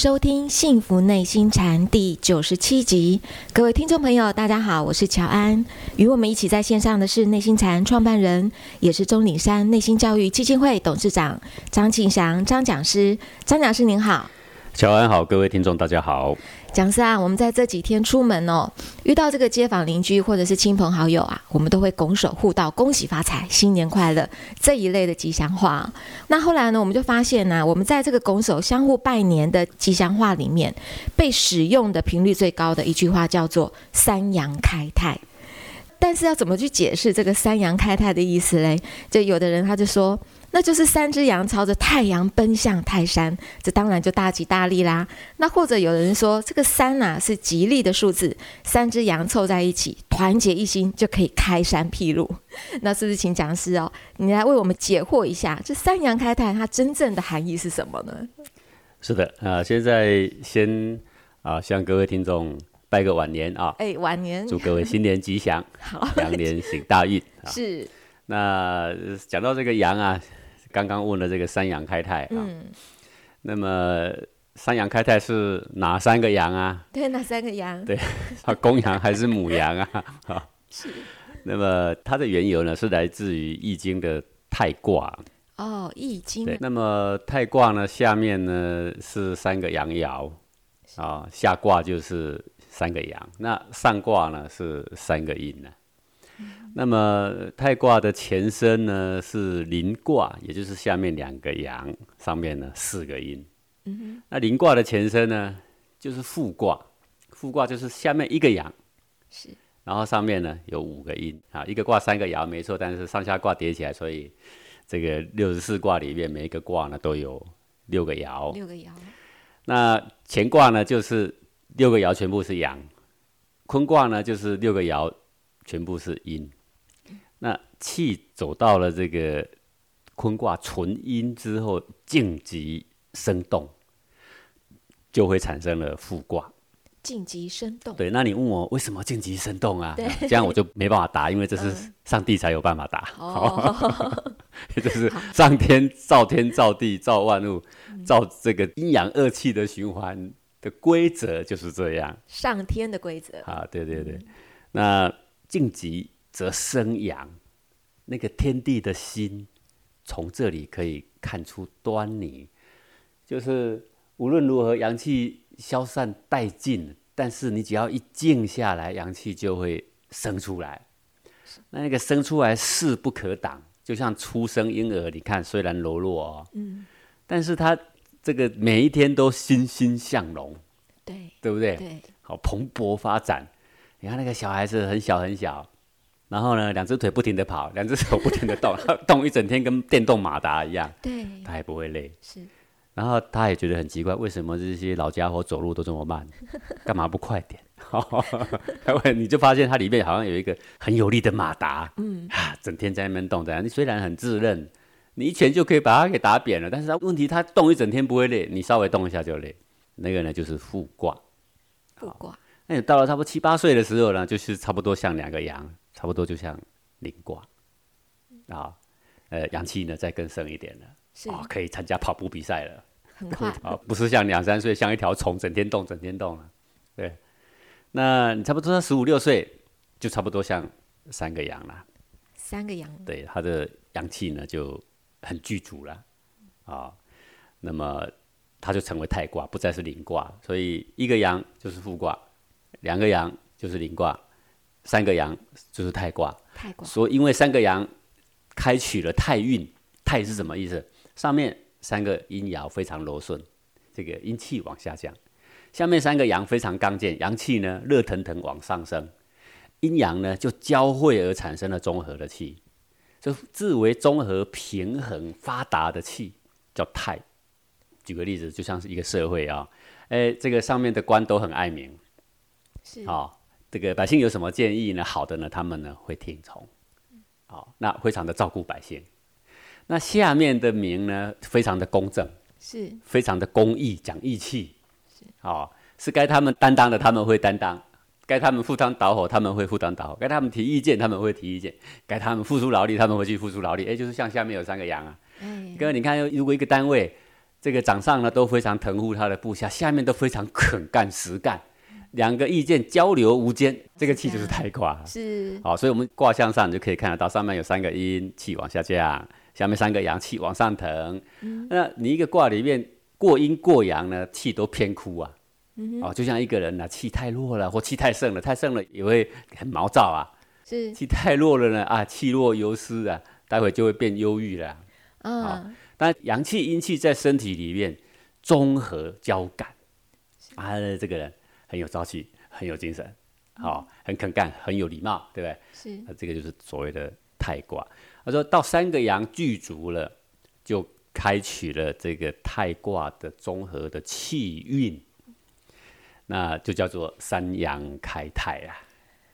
收听《幸福内心禅》第九十七集。各位听众朋友，大家好，我是乔安。与我们一起在线上的是内心禅创办人，也是钟岭山内心教育基金会董事长张庆祥张讲师。张讲师您好。乔安好，各位听众大家好。讲师啊，我们在这几天出门哦，遇到这个街坊邻居或者是亲朋好友啊，我们都会拱手互道“恭喜发财，新年快乐”这一类的吉祥话。那后来呢，我们就发现呢，我们在这个拱手相互拜年的吉祥话里面，被使用的频率最高的一句话叫做“三阳开泰”。但是要怎么去解释这个“三阳开泰”的意思嘞？就有的人他就说。那就是三只羊朝着太阳奔向泰山，这当然就大吉大利啦。那或者有人说，这个三啊是吉利的数字，三只羊凑在一起，团结一心就可以开山辟路。那是不是请讲师哦，你来为我们解惑一下，这三羊开泰它真正的含义是什么呢？是的啊，现在先啊向各位听众拜个晚年啊，哎，晚年，祝各位新年吉祥，好，羊年行大运。是。那讲到这个羊啊。刚刚问了这个三羊开泰啊，那么三羊开泰是哪三个羊啊？对，哪三个羊？对，公羊还是母羊啊？啊，是。那么它的缘由呢，是来自于《易经》的太卦。哦，《易经》。对，那么太卦呢，下面呢是三个阳爻，啊，下卦就是三个阳，那上卦呢是三个阴呢。那么太卦的前身呢是临卦，也就是下面两个阳，上面呢四个阴。嗯哼。那临卦的前身呢就是复卦，复卦就是下面一个阳，是，然后上面呢有五个阴啊，一个卦三个爻没错，但是上下卦叠起来，所以这个六十四卦里面每一个卦呢都有六个爻。六个爻。那乾卦呢就是六个爻全部是阳，坤卦呢就是六个爻全部是阴。那气走到了这个坤卦纯阴之后，静极生动，就会产生了复卦。静极生动。对，那你问我为什么静极生动啊？这样我就没办法答，因为这是上帝才有办法答。哦。就 是上天造天造地造万物，造这个阴阳二气的循环的规则就是这样。上天的规则。啊，对对对。那静极。则生阳，那个天地的心，从这里可以看出端倪。就是无论如何，阳气消散殆尽，但是你只要一静下来，阳气就会生出来。那那个生出来势不可挡，就像出生婴儿，你看虽然柔弱哦，嗯，但是他这个每一天都欣欣向荣，对，对不对？对，好蓬勃发展。你看那个小孩子很小很小。然后呢，两只腿不停的跑，两只手不停的动，动一整天跟电动马达一样。对，他也不会累。是。然后他也觉得很奇怪，为什么这些老家伙走路都这么慢？干嘛不快点？你就发现它里面好像有一个很有力的马达。嗯。啊，整天在那边动着。你虽然很自认，你一拳就可以把它给打扁了，但是它问题它动一整天不会累，你稍微动一下就累。那个呢，就是复卦。复卦。那你到了差不多七八岁的时候呢，就是差不多像两个羊。差不多就像灵卦啊，呃，阳气呢再更盛一点了，啊，可以参加跑步比赛了，很快 啊，不是像两三岁像一条虫整天动整天动了，对，那你差不多到十五六岁就差不多像三个阳了，三个阳，对，他的阳气呢就很具足了，啊，那么他就成为太卦，不再是灵卦，所以一个阳就是复卦，两个阳就是灵卦。三个阳就是太卦，太卦。所以因为三个阳开启了太运，太是什么意思？上面三个阴爻非常柔顺，这个阴气往下降；下面三个阳非常刚健，阳气呢热腾腾往上升。阴阳呢就交汇而产生了综合的气，就自为综合、平衡、发达的气叫太。举个例子，就像是一个社会啊，哎，这个上面的官都很爱民，是。啊。这个百姓有什么建议呢？好的呢，他们呢会听从，好，那非常的照顾百姓。那下面的民呢，非常的公正，是，非常的公义，讲义气，是，好，是该他们担当的，他们会担当；该他们赴汤蹈火，他们会赴汤蹈火；该他们提意见，他们会提意见；该他们付出劳力，他们会去付出劳力。哎，就是像下面有三个羊啊，各位你看，如果一个单位这个掌上呢都非常疼护他的部下，下面都非常肯干实干，两个意见交流无间，这个气就是太卦。是，好，所以我们卦象上你就可以看得到，上面有三个阴，气往下降；下面三个阳，气往上腾。那你一个卦里面过阴过阳呢，气都偏枯啊。哦，就像一个人呢，气太弱了或气太盛了，太盛了也会很毛躁啊。是，气太弱了呢，啊，气若游丝啊，待会就会变忧郁了。嗯，但阳气、阴气在身体里面综合交感，啊，这个人很有朝气，很有精神，好，很肯干，很有礼貌，对不对？是，那这个就是所谓的太卦。他说到三个阳具足了，就开启了这个太卦的综合的气运。那就叫做三阳开泰啊。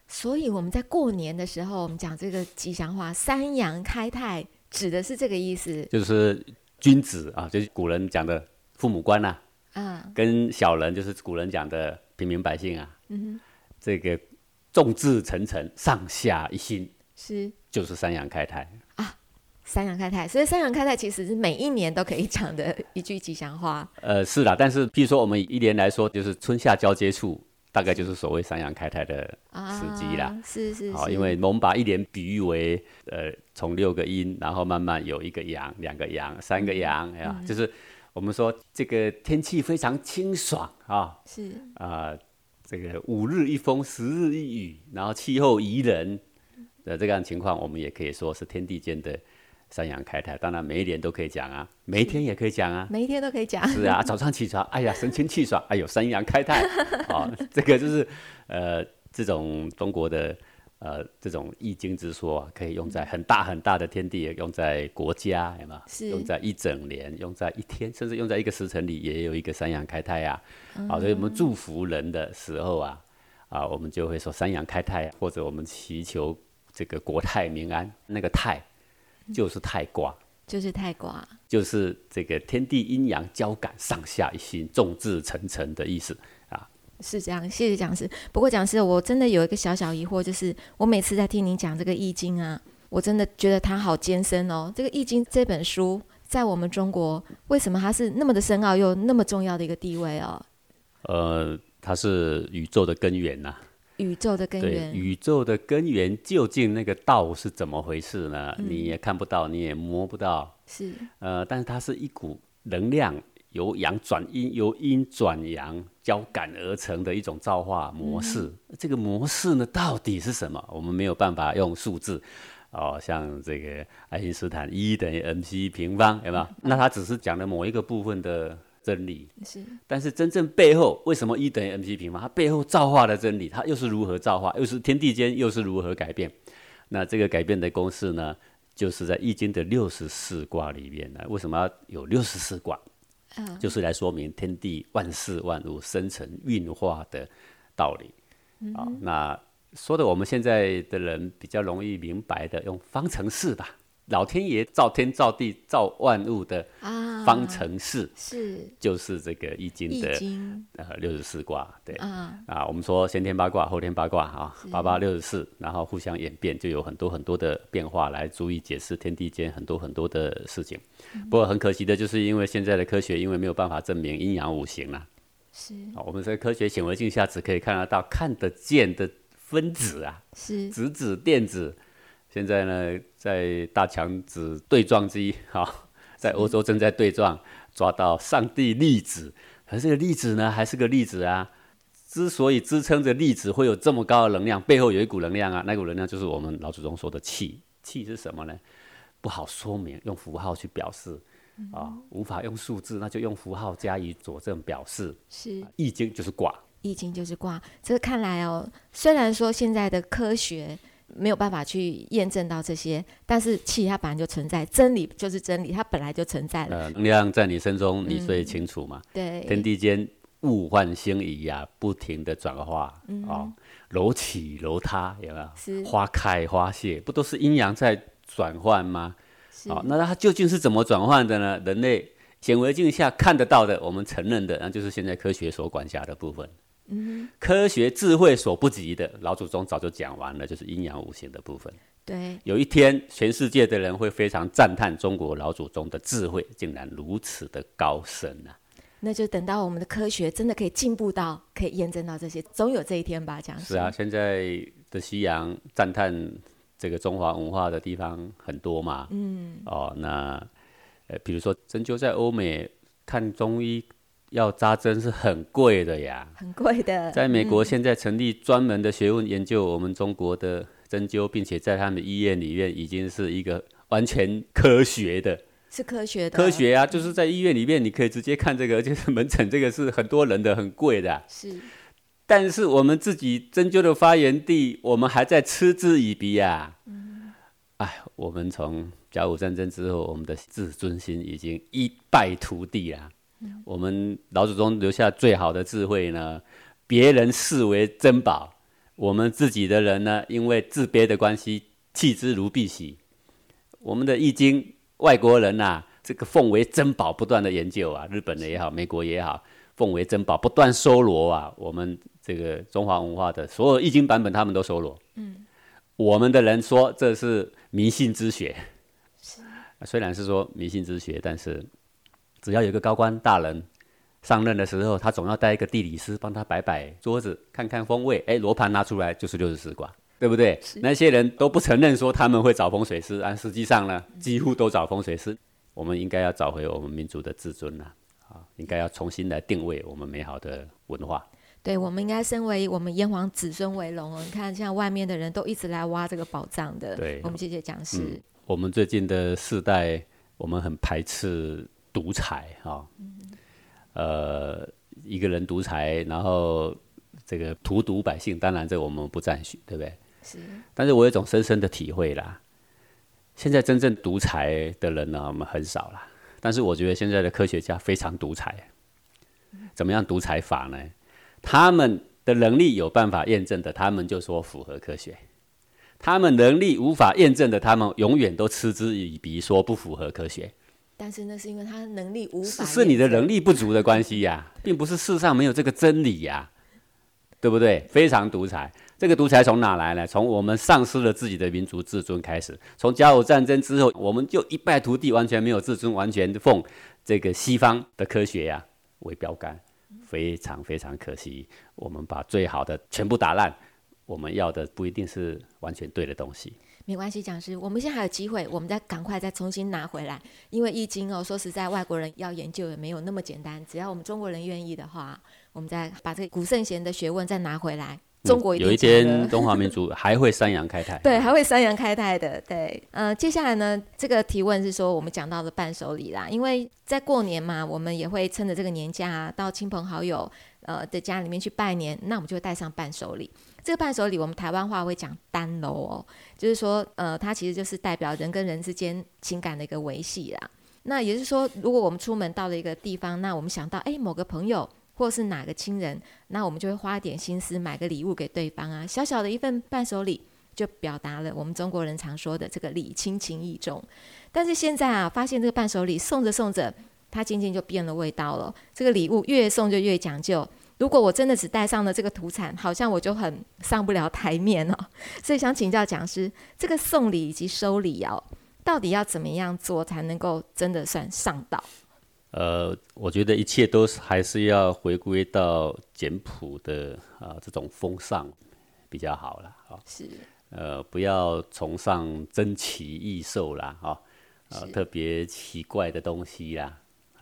所以我们在过年的时候，我们讲这个吉祥话“三阳开泰”，指的是这个意思。就是君子啊，就是古人讲的父母官呐，啊，跟小人就是古人讲的平民百姓啊。嗯，这个众志成城，上下一心，是就是三阳开泰啊。三阳开泰，所以三阳开泰其实是每一年都可以讲的一句吉祥话。呃，是啦，但是譬如说我们一年来说，就是春夏交接处，大概就是所谓三阳开泰的时机啦。是是，好，因为我们把一年比喻为呃，从六个阴，然后慢慢有一个阳，两个阳，三个阳，呀，就是我们说这个天气非常清爽啊，是啊，这个五日一风，十日一雨，然后气候宜人的这样情况，我们也可以说是天地间的。三阳开泰，当然每一年都可以讲啊，每一天也可以讲啊，每一天都可以讲。是啊，早上起床，哎呀，神清气爽，哎呦，三阳开泰，啊，这个就是呃，这种中国的呃这种易经之说啊，可以用在很大很大的天地，也用在国家，有吗？是用在一整年，用在一天，甚至用在一个时辰里，也有一个三阳开泰啊。好，所以我们祝福人的时候啊，啊，我们就会说三阳开泰，或者我们祈求这个国泰民安，那个泰。就是泰卦，就是泰卦，就是这个天地阴阳交感，上下一心，众志成城的意思啊。是这样，谢谢讲师。不过讲师，我真的有一个小小疑惑，就是我每次在听您讲这个易经啊，我真的觉得它好艰深哦。这个易经这本书在我们中国，为什么它是那么的深奥又那么重要的一个地位哦？呃，它是宇宙的根源呐。宇宙的根源，宇宙的根源究竟那个道是怎么回事呢？你也看不到，你也摸不到。是，呃，但是它是一股能量，由阳转阴，由阴转阳交感而成的一种造化模式。这个模式呢，到底是什么？我们没有办法用数字，哦，像这个爱因斯坦 E 等于 mc 平方，有没有？那他只是讲了某一个部分的。真理是，但是真正背后为什么一等于 mc 平方？它背后造化的真理，它又是如何造化？又是天地间又是如何改变？那这个改变的公式呢，就是在易经的六十四卦里面呢。为什么要有六十四卦？就是来说明天地万事万物生成运化的道理。啊，那说的我们现在的人比较容易明白的，用方程式吧。老天爷造天造地造万物的方程式是，就是这个易经的呃六十四卦，对。啊啊，我们说先天八卦后天八卦啊，八八六十四，然后互相演变，就有很多很多的变化来足以解释天地间很多很多的事情。不过很可惜的就是，因为现在的科学因为没有办法证明阴阳五行啊，是。啊，我们在科学显微镜下只可以看得到看得见的分子啊，是。质子电子。现在呢，在大强子对撞机，哈，在欧洲正在对撞，抓到上帝粒子，可这个粒子呢，还是个粒子啊。之所以支撑着粒子会有这么高的能量，背后有一股能量啊，那股能量就是我们老祖宗说的气。气是什么呢？不好说明，用符号去表示啊，无法用数字，那就用符号加以佐证表示。是，易经就是卦，易经就是卦。这看来哦，虽然说现在的科学。没有办法去验证到这些，但是气它本来就存在，真理就是真理，它本来就存在了。呃，能量在你身中，你最清楚嘛？对，天地间物换星移呀，不停的转化啊，楼起楼塌，有没有？是花开花谢，不都是阴阳在转换吗？好，那它究竟是怎么转换的呢？人类显微镜下看得到的，我们承认的，那就是现在科学所管辖的部分。嗯，科学智慧所不及的，老祖宗早就讲完了，就是阴阳五行的部分。对，有一天，全世界的人会非常赞叹中国老祖宗的智慧竟然如此的高深啊！那就等到我们的科学真的可以进步到可以验证到这些，总有这一天吧？这样是啊，现在的西洋赞叹这个中华文化的地方很多嘛。嗯。哦，那呃，比如说针灸在欧美看中医要扎针是很贵的呀，很贵的。在美国现在成立专门的学问研究我们中国的针灸，并且在他们医院里面已经是一个完全科学的。是科学的，科学啊，就是在医院里面，你可以直接看这个，就是门诊，这个是很多人的，很贵的。是，但是我们自己针灸的发源地，我们还在嗤之以鼻啊。嗯，哎，我们从甲午战争之后，我们的自尊心已经一败涂地了。嗯，我们老祖宗留下最好的智慧呢，别人视为珍宝，我们自己的人呢，因为自卑的关系，弃之如敝屣。我们的易经。外国人呐，这个奉为珍宝，不断的研究啊，日本的也好，美国也好，奉为珍宝，不断搜罗啊。我们这个中华文化的所有易经版本，他们都搜罗。嗯，我们的人说这是迷信之学，是，虽然是说迷信之学，但是只要有一个高官大人上任的时候，他总要带一个地理师帮他摆摆桌子，看看风位。哎，罗盘拿出来就是六十四卦。对不对？那些人都不承认说他们会找风水师，但实际上呢，几乎都找风水师。我们应该要找回我们民族的自尊了，啊，应该要重新来定位我们美好的文化。对，我们应该身为我们炎黄子孙为荣哦。你看，像外面的人都一直来挖这个宝藏的。对，我们谢谢讲师。我们最近的世代，我们很排斥独裁哈。呃，一个人独裁，然后这个荼毒百姓，当然这我们不赞许，对不对？是，但是我有一种深深的体会啦。现在真正独裁的人呢，我们很少了。但是我觉得现在的科学家非常独裁。怎么样独裁法呢？他们的能力有办法验证的，他们就说符合科学；他们能力无法验证的，他们永远都嗤之以鼻，说不符合科学。但是那是因为他能力无法，是你的能力不足的关系呀，并不是世上没有这个真理呀，对不对？非常独裁。这个独裁从哪来呢？从我们丧失了自己的民族自尊开始。从甲午战争之后，我们就一败涂地，完全没有自尊，完全奉这个西方的科学呀为标杆，非常非常可惜。我们把最好的全部打烂，我们要的不一定是完全对的东西。没关系，讲师，我们现在还有机会，我们再赶快再重新拿回来。因为易经哦，说实在，外国人要研究也没有那么简单。只要我们中国人愿意的话，我们再把这个古圣贤的学问再拿回来。中国有一天，中华民族 还会三阳开泰。对，还会三阳开泰的。对，呃，接下来呢，这个提问是说，我们讲到的伴手礼啦，因为在过年嘛，我们也会趁着这个年假到亲朋好友呃的家里面去拜年，那我们就会带上伴手礼。这个伴手礼，我们台湾话会讲单楼哦，就是说，呃，它其实就是代表人跟人之间情感的一个维系啦。那也就是说，如果我们出门到了一个地方，那我们想到，哎，某个朋友。或是哪个亲人，那我们就会花点心思买个礼物给对方啊，小小的一份伴手礼，就表达了我们中国人常说的这个礼轻情意重。但是现在啊，发现这个伴手礼送着送着，它渐渐就变了味道了。这个礼物越送就越讲究。如果我真的只带上了这个土产，好像我就很上不了台面哦。所以想请教讲师，这个送礼以及收礼哦，到底要怎么样做才能够真的算上道？呃，我觉得一切都是还是要回归到简朴的啊这种风尚比较好了啊。是。呃，不要崇尚珍奇异兽啦，哈，呃，特别奇怪的东西啦。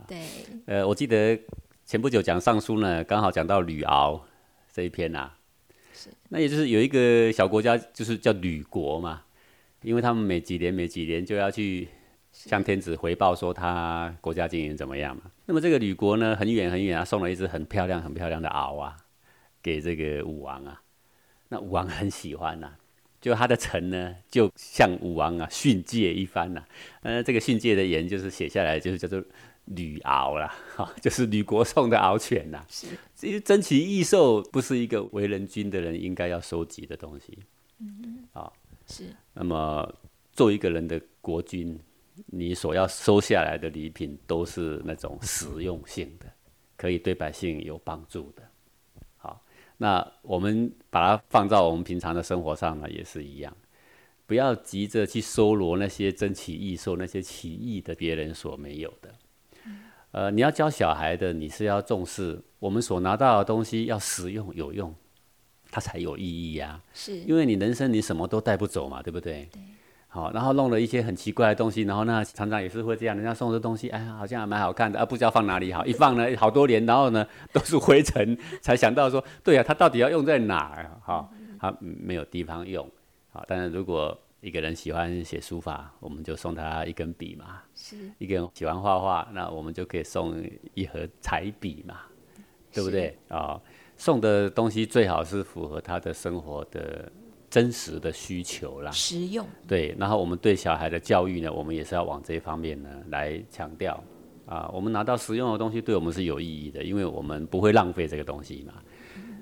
对。呃，我记得前不久讲尚书呢，刚好讲到吕敖这一篇呐。是。那也就是有一个小国家，就是叫吕国嘛，因为他们每几年每几年就要去。向天子回报说他国家经营怎么样嘛？那么这个吕国呢，很远很远啊，送了一只很漂亮很漂亮的獒啊，给这个武王啊。那武王很喜欢呐，就他的臣呢，就向武王啊训诫一番呐。呃，这个训诫的言就是写下来，就是叫做吕敖啦，哈，就是吕国送的獒犬呐。是，这些珍奇异兽不是一个为人君的人应该要收集的东西。嗯，啊，是。那么做一个人的国君。你所要收下来的礼品都是那种实用性的，可以对百姓有帮助的。好，那我们把它放到我们平常的生活上呢，也是一样。不要急着去搜罗那些珍奇异兽，那些奇异的别人所没有的。呃，你要教小孩的，你是要重视我们所拿到的东西要实用有用，它才有意义呀。是，因为你人生你什么都带不走嘛，对不对？对。好，然后弄了一些很奇怪的东西，然后那厂长也是会这样，人家送的东西，哎呀，好像还蛮好看的，啊，不知道放哪里好，一放呢好多年，然后呢都是灰尘，才想到说，对啊，它到底要用在哪儿？哈，它没有地方用。好，但是如果一个人喜欢写书法，我们就送他一根笔嘛；是一个人喜欢画画，那我们就可以送一盒彩笔嘛，对不对？啊，送的东西最好是符合他的生活的。真实的需求啦，实用对，然后我们对小孩的教育呢，我们也是要往这一方面呢来强调啊。我们拿到实用的东西，对我们是有意义的，因为我们不会浪费这个东西嘛。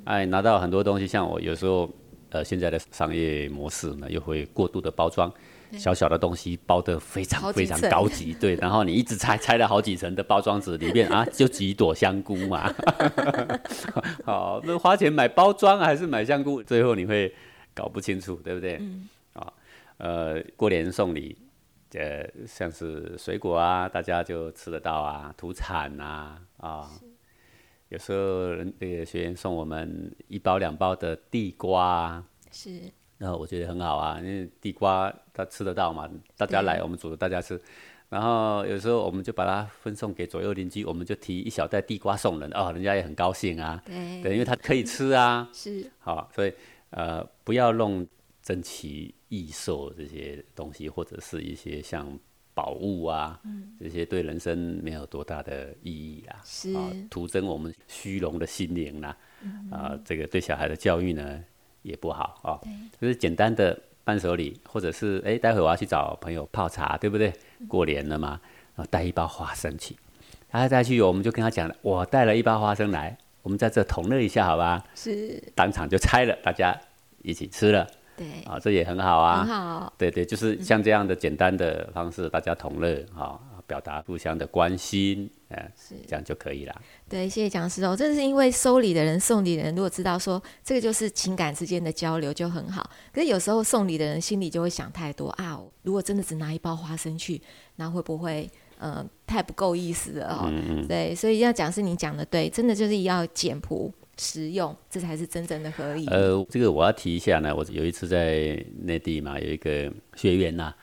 哎，拿到很多东西，像我有时候呃，现在的商业模式呢，又会过度的包装，小小的东西包得非常非常高级，对，然后你一直拆拆了好几层的包装纸，里面啊就几朵香菇嘛。好，那花钱买包装还是买香菇？最后你会。搞不清楚，对不对？嗯。啊，呃，过年送礼，呃，像是水果啊，大家就吃得到啊，土产啊，啊，有时候人这个学员送我们一包两包的地瓜，是。然后我觉得很好啊，因为地瓜他吃得到嘛，大家来我们煮的大家吃，然后有时候我们就把它分送给左右邻居，我们就提一小袋地瓜送人，哦，人家也很高兴啊，对，对，因为他可以吃啊，是。好，所以。呃，不要弄珍奇异兽这些东西，或者是一些像宝物啊，这些对人生没有多大的意义啦，是徒增我们虚荣的心灵啦，啊，这个对小孩的教育呢也不好啊。就是简单的伴手礼，或者是哎，待会我要去找朋友泡茶，对不对？过年了嘛，然后带一包花生去，他再去，我们就跟他讲了，我带了一包花生来。我们在这同乐一下，好吧？是，当场就拆了，大家一起吃了。对，啊，这也很好啊。很好。对对，就是像这样的简单的方式，大家同乐啊，表达互相的关心，哎，是这样就可以了。对，谢谢讲师哦。这是因为收礼的人、送礼的人，如果知道说这个就是情感之间的交流，就很好。可是有时候送礼的人心里就会想太多啊，如果真的只拿一包花生去，那会不会？嗯，太不够意思了哈。对，所以要讲是你讲的对，真的就是要简朴实用，这才是真正的合一。呃，这个我要提一下呢，我有一次在内地嘛，有一个学员呐，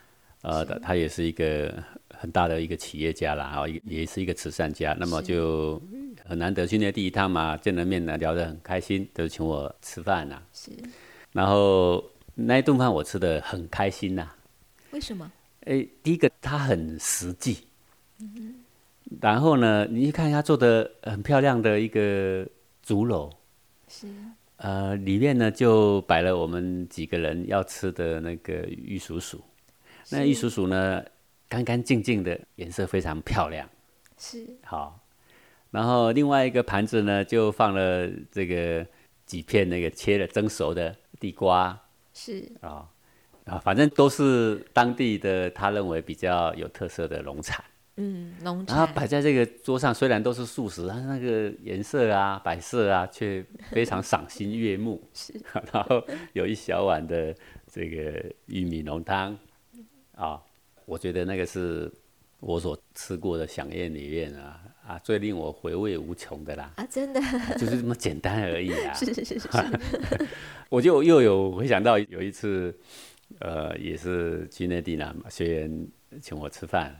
呃，他也是一个很大的一个企业家啦，然后也是一个慈善家，那么就很难得去内地一趟嘛，见了面呢，聊得很开心，都请我吃饭呐。是。然后那一顿饭我吃的很开心呐。为什么？哎，第一个他很实际。然后呢，你一看他做的很漂亮的一个竹篓，是，呃，里面呢就摆了我们几个人要吃的那个玉蜀黍，那玉蜀黍呢干干净净的，颜色非常漂亮，是，好，然后另外一个盘子呢就放了这个几片那个切了蒸熟的地瓜，是，啊，啊，反正都是当地的他认为比较有特色的农产。嗯，农然后摆在这个桌上，虽然都是素食，但是那个颜色啊、摆设啊，却非常赏心悦目。是，然后有一小碗的这个玉米浓汤，啊，我觉得那个是我所吃过的享宴里面啊啊最令我回味无穷的啦。啊，真的，就是这么简单而已啊。是是是是。我就又有回想到有一次，呃，也是去内地呢，学员请我吃饭。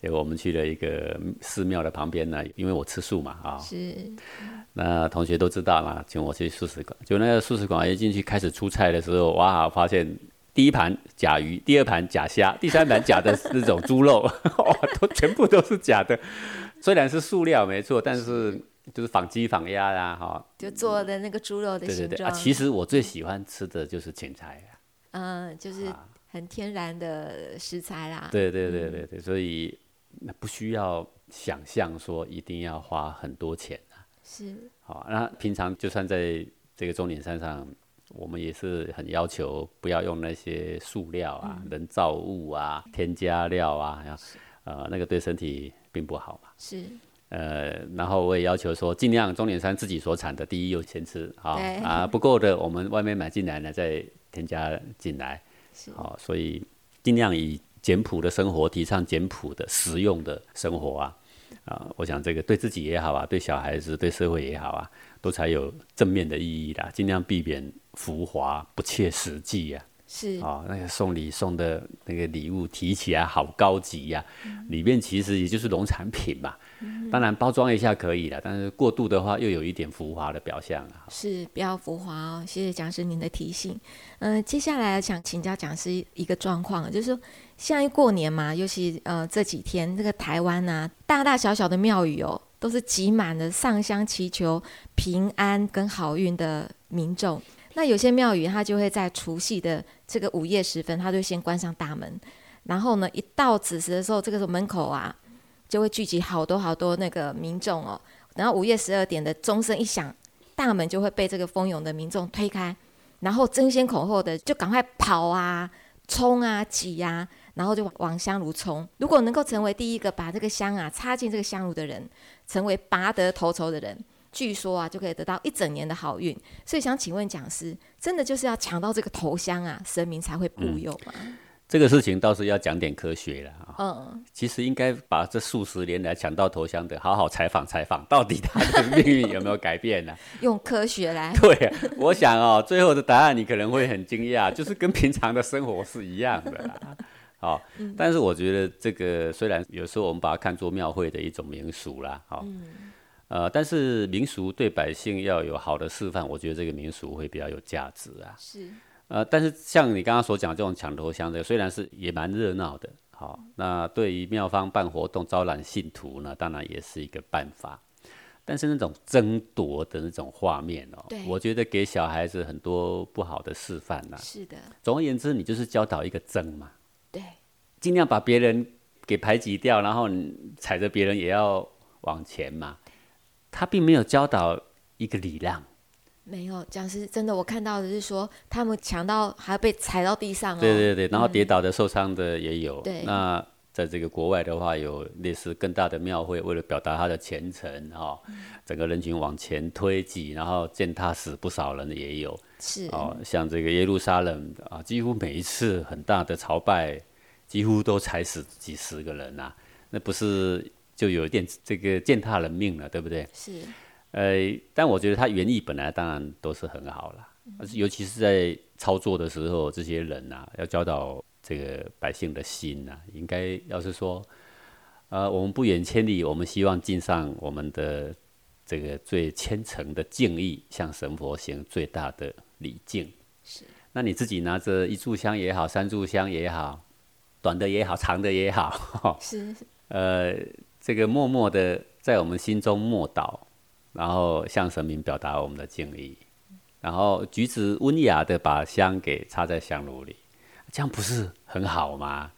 结果我们去了一个寺庙的旁边呢，因为我吃素嘛，啊，是，那同学都知道啦，请我去素食馆。就那个素食馆一进去开始出菜的时候，哇，发现第一盘假鱼，第二盘假虾，第三盘假的那种猪肉，哇，都全部都是假的。虽然是塑料没错，但是就是仿鸡仿鸭啦，哈，就做的那个猪肉的形状。对对对啊，其实我最喜欢吃的就是芹菜呀，嗯，就是很天然的食材啦。对对对对对，所以。那不需要想象说一定要花很多钱啊，是好。那平常就算在这个终点山上，我们也是很要求不要用那些塑料啊、人造物啊、添加料啊，呃，那个对身体并不好嘛。是呃，然后我也要求说，尽量终点山自己所产的第一优先吃啊啊，不够的我们外面买进来呢再添加进来。好，所以尽量以简朴的生活，提倡简朴的实用的生活啊，啊，我想这个对自己也好啊，对小孩子、对社会也好啊，都才有正面的意义啦。尽量避免浮华、不切实际呀。是啊，那个送礼送的那个礼物提起来好高级呀，里面其实也就是农产品嘛。当然包装一下可以了，但是过度的话又有一点浮华的表象啊。是不要浮华哦，谢谢讲师您的提醒。嗯，接下来想请教讲师一个状况，就是说现在过年嘛，尤其呃这几天这个台湾呐，大大小小的庙宇哦，都是挤满了上香祈求平安跟好运的民众。那有些庙宇，它就会在除夕的这个午夜时分，它就先关上大门，然后呢，一到子时的时候，这个时候门口啊，就会聚集好多好多那个民众哦。然后午夜十二点的钟声一响，大门就会被这个蜂拥的民众推开，然后争先恐后的就赶快跑啊、冲啊、挤啊，然后就往香炉冲。如果能够成为第一个把这个香啊插进这个香炉的人，成为拔得头筹的人。据说啊，就可以得到一整年的好运，所以想请问讲师，真的就是要抢到这个头香啊，神明才会保佑吗？这个事情倒是要讲点科学了啊。嗯，其实应该把这数十年来抢到头香的，好好采访采访，到底他的命运有没有改变呢？用科学来。对，我想哦，最后的答案你可能会很惊讶，就是跟平常的生活是一样的。好，但是我觉得这个虽然有时候我们把它看作庙会的一种民俗啦，好。呃，但是民俗对百姓要有好的示范，我觉得这个民俗会比较有价值啊。是。呃，但是像你刚刚所讲这种抢头香的，虽然是也蛮热闹的，好，那对于庙方办活动招揽信徒呢，当然也是一个办法。但是那种争夺的那种画面哦，我觉得给小孩子很多不好的示范呐。是的。总而言之，你就是教导一个争嘛。对。尽量把别人给排挤掉，然后踩着别人也要往前嘛。他并没有教导一个礼让，没有讲师真的，我看到的是说他们强到还要被踩到地上哦，对对对，然后跌倒的、受伤的也有。对，那在这个国外的话，有类似更大的庙会，为了表达他的虔诚哈，整个人群往前推挤，然后践踏死不少人的也有。是哦，像这个耶路撒冷啊，几乎每一次很大的朝拜，几乎都踩死几十个人呐，那不是。就有一点这个践踏人命了，对不对？是。呃，但我觉得他原意本来当然都是很好了，尤其是在操作的时候，这些人呐，要教导这个百姓的心呐，应该要是说，呃，我们不远千里，我们希望尽上我们的这个最虔诚的敬意，向神佛行最大的礼敬。是。那你自己拿着一炷香也好，三炷香也好，短的也好，长的也好，是。呃。这个默默的在我们心中默祷，然后向神明表达我们的敬意，然后举止温雅的把香给插在香炉里，这样不是很好吗？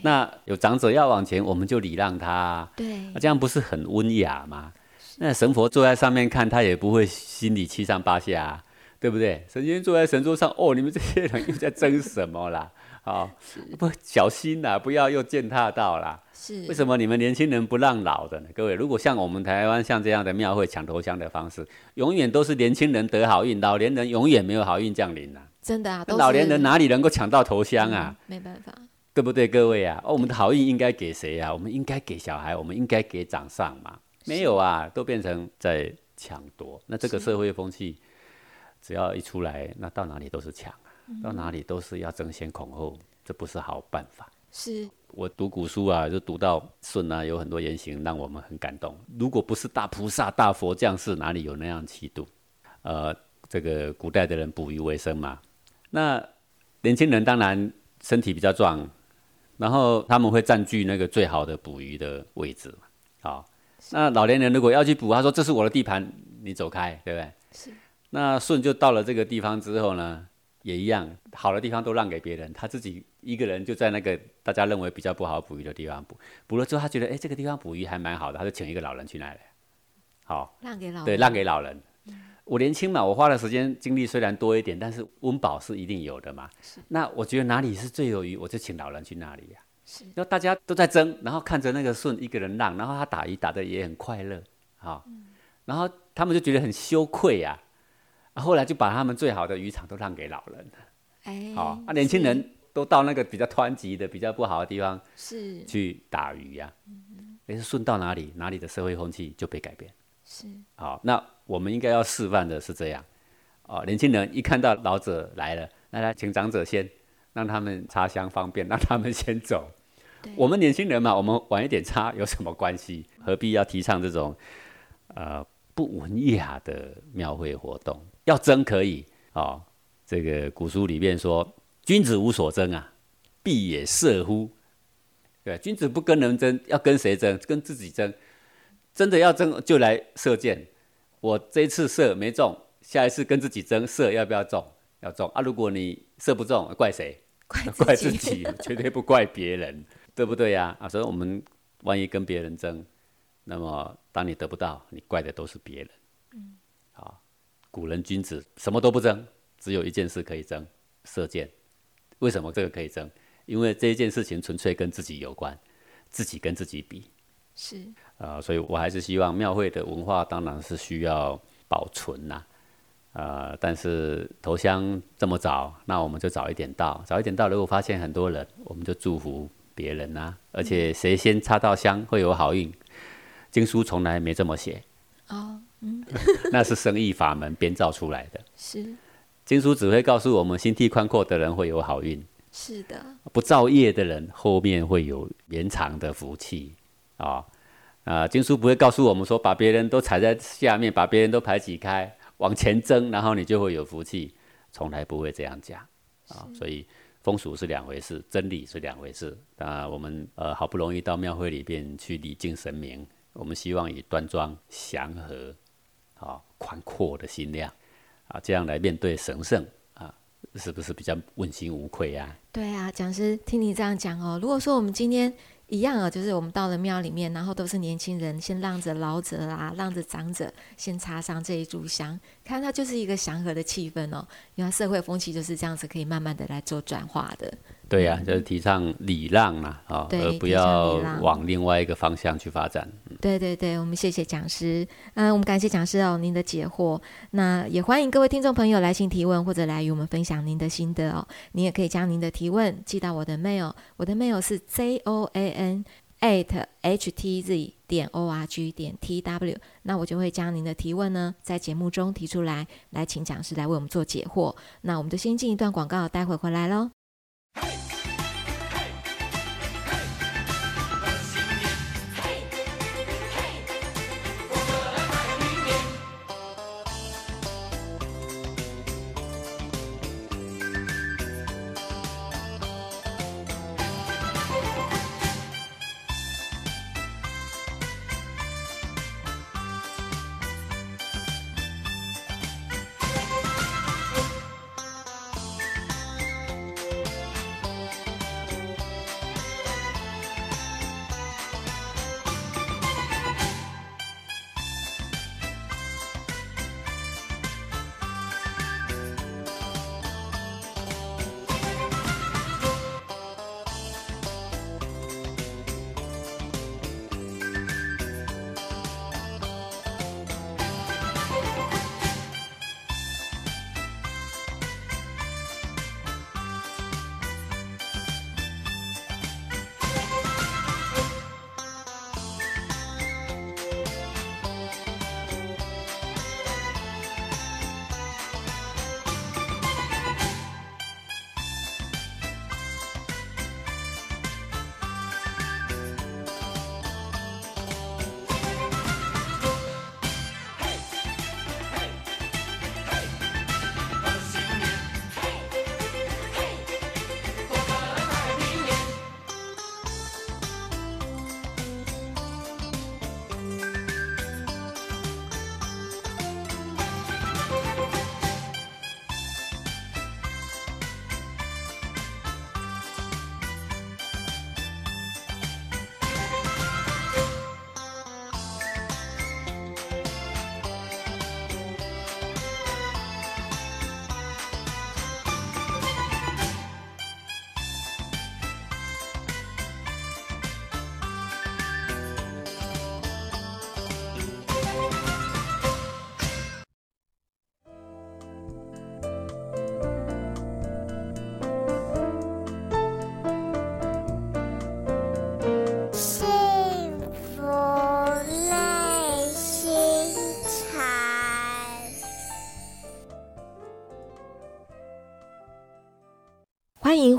那有长者要往前，我们就礼让他。对。那这样不是很温雅吗？那神佛坐在上面看，他也不会心里七上八下，对不对？神仙坐在神桌上，哦，你们这些人又在争什么啦？好，不小心啦，不要又践踏到啦。是，为什么你们年轻人不让老的呢？各位，如果像我们台湾像这样的庙会抢头香的方式，永远都是年轻人得好运，老年人永远没有好运降临呐。真的啊，老年人哪里能够抢到头香啊？没办法，对不对，各位啊？哦，我们的好运应该给谁啊？我们应该给小孩，我们应该给长上嘛？没有啊，都变成在抢夺。那这个社会风气，只要一出来，那到哪里都是抢。到哪里都是要争先恐后，这不是好办法。是我读古书啊，就读到舜啊，有很多言行让我们很感动。如果不是大菩萨、大佛降世，哪里有那样气度？呃，这个古代的人捕鱼为生嘛，那年轻人当然身体比较壮，然后他们会占据那个最好的捕鱼的位置嘛。好，那老年人如果要去捕，他说这是我的地盘，你走开，对不对？是。那舜就到了这个地方之后呢？也一样，好的地方都让给别人，他自己一个人就在那个大家认为比较不好捕鱼的地方捕，捕了之后他觉得，哎，这个地方捕鱼还蛮好的，他就请一个老人去那里，好，让给老对，让给老人。我年轻嘛，我花的时间精力虽然多一点，但是温饱是一定有的嘛。那我觉得哪里是最有鱼，我就请老人去那里呀。是。然后大家都在争，然后看着那个顺一个人让，然后他打鱼打的也很快乐，好，然后他们就觉得很羞愧呀。后来就把他们最好的渔场都让给老人了。哎，好，啊，年轻人都到那个比较湍急的、比较不好的地方是去打鱼呀、也是顺到哪里，哪里的社会风气就被改变。是好，那我们应该要示范的是这样，哦，年轻人一看到老者来了，那来请长者先，让他们插香方便，让他们先走。我们年轻人嘛，我们晚一点插有什么关系？何必要提倡这种呃不文雅的庙会活动？要争可以哦，这个古书里面说，君子无所争啊，必也射乎？对，君子不跟人争，要跟谁争？跟自己争。真的要争就来射箭，我这一次射没中，下一次跟自己争射要不要中？要中啊！如果你射不中，怪谁？怪怪自己，自己，绝对不怪别人，对不对呀？啊，所以我们万一跟别人争，那么当你得不到，你怪的都是别人。古人君子什么都不争，只有一件事可以争，射箭。为什么这个可以争？因为这一件事情纯粹跟自己有关，自己跟自己比。是。啊、所以我还是希望庙会的文化当然是需要保存呐、呃，但是头香这么早，那我们就早一点到，早一点到，如果发现很多人，我们就祝福别人呐、而且谁先插到香会有好运，经书从来没这么写，哦，那是生意法门编造出来的。是经书只会告诉我们，心地宽阔的人会有好运，是的，不造业的人后面会有延长的福气啊。啊，经书不会告诉我们说，把别人都踩在下面，把别人都排挤开，往前争，然后你就会有福气，从来不会这样讲啊。所以风俗是两回事，真理是两回事。啊，我们呃好不容易到庙会里边去礼敬神明，我们希望以端庄、祥和、啊宽阔的心量啊，这样来面对神圣啊，是不是比较问心无愧啊？对啊，讲师听你这样讲哦。如果说我们今天一样啊，就是我们到了庙里面，然后都是年轻人，先让着老者啊，让着长者先插上这一炷香，看它就是一个祥和的气氛哦。原来社会风气就是这样子，可以慢慢的来做转化的。对呀、就是提倡礼让嘛，啊、对而不要往另外一个方向去发展。对对对，我们谢谢讲师，嗯、我们感谢讲师哦，您的解惑。那也欢迎各位听众朋友来信提问，或者来与我们分享您的心得哦。您也可以将您的提问寄到我的 mail，我的 mail 是 z o a n at h t z 点 o r g 点 t w，那我就会将您的提问呢在节目中提出来，来请讲师来为我们做解惑。那我们就先进一段广告，待会回来喽。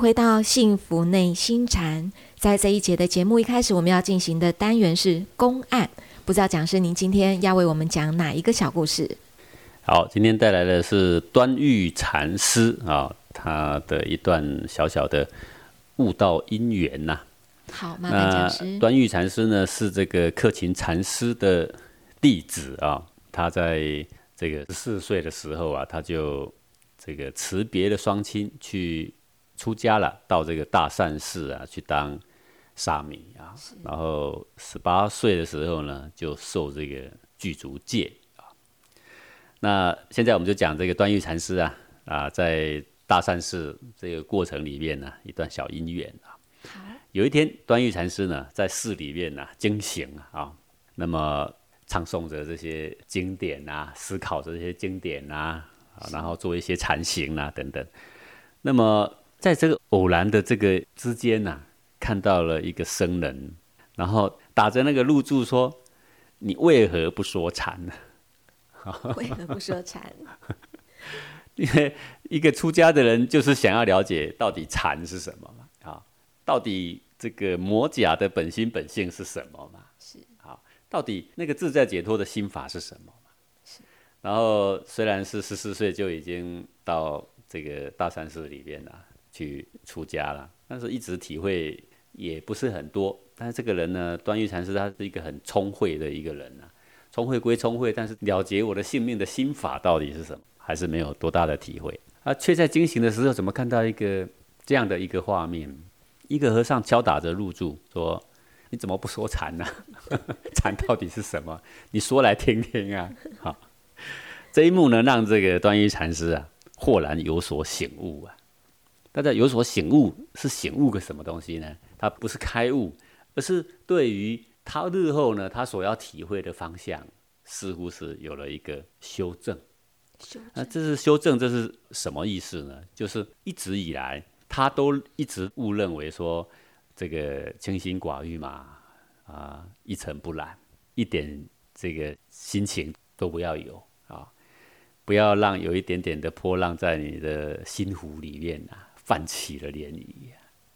回到幸福内心禅。在这一节的节目一开始，我们要进行的单元是公案。不知道讲师您今天要为我们讲哪一个小故事？好，今天带来的是端玉禅师啊，他的一段小小的悟道因缘呐。好，麻烦讲师。端玉禅师呢是这个克勤禅师的弟子啊，他在这个十四岁的时候啊，他就这个辞别了双亲去。出家了，到这个大善寺啊去当沙弥啊，然后十八岁的时候呢，就受这个具足戒啊。那现在我们就讲这个端玉禅师啊啊，在大善寺这个过程里面呢，一段小因缘啊。有一天，端玉禅师呢在寺里面呢经行啊，那么唱诵着这些经典啊，思考着这些经典啊，然后做一些禅行啊等等，那么。在这个偶然的这个之间呐，看到了一个僧人，然后打着那个入住说：“你为何不说禅呢？” 为何不说禅？因为一个出家的人就是想要了解到底禅是什么嘛？啊，到底这个魔甲的本心本性是什么嘛？是啊，到底那个自在解脱的心法是什么嘛？是。然后虽然是十四岁就已经到这个大山寺里边了。去出家了，但是一直体会也不是很多。但是这个人呢，端玉禅师他是一个很聪慧的一个人啊，聪慧归聪慧，但是了结我的性命的心法到底是什么，还是没有多大的体会。啊，却在惊醒的时候，怎么看到一个这样的一个画面？一个和尚敲打着入柱，说：“你怎么不说禅呢？禅到底是什么？你说来听听啊！”好，这一幕呢，让这个端玉禅师啊，豁然有所醒悟啊。大家有所醒悟，是醒悟个什么东西呢？他不是开悟，而是对于他日后呢，他所要体会的方向，似乎是有了一个修正。那这是修正，这是什么意思呢？就是一直以来，他都一直误认为说，这个清心寡欲嘛，啊，一尘不染，一点这个心情都不要有啊，不要让有一点点的波浪在你的心湖里面啊。泛起了涟漪，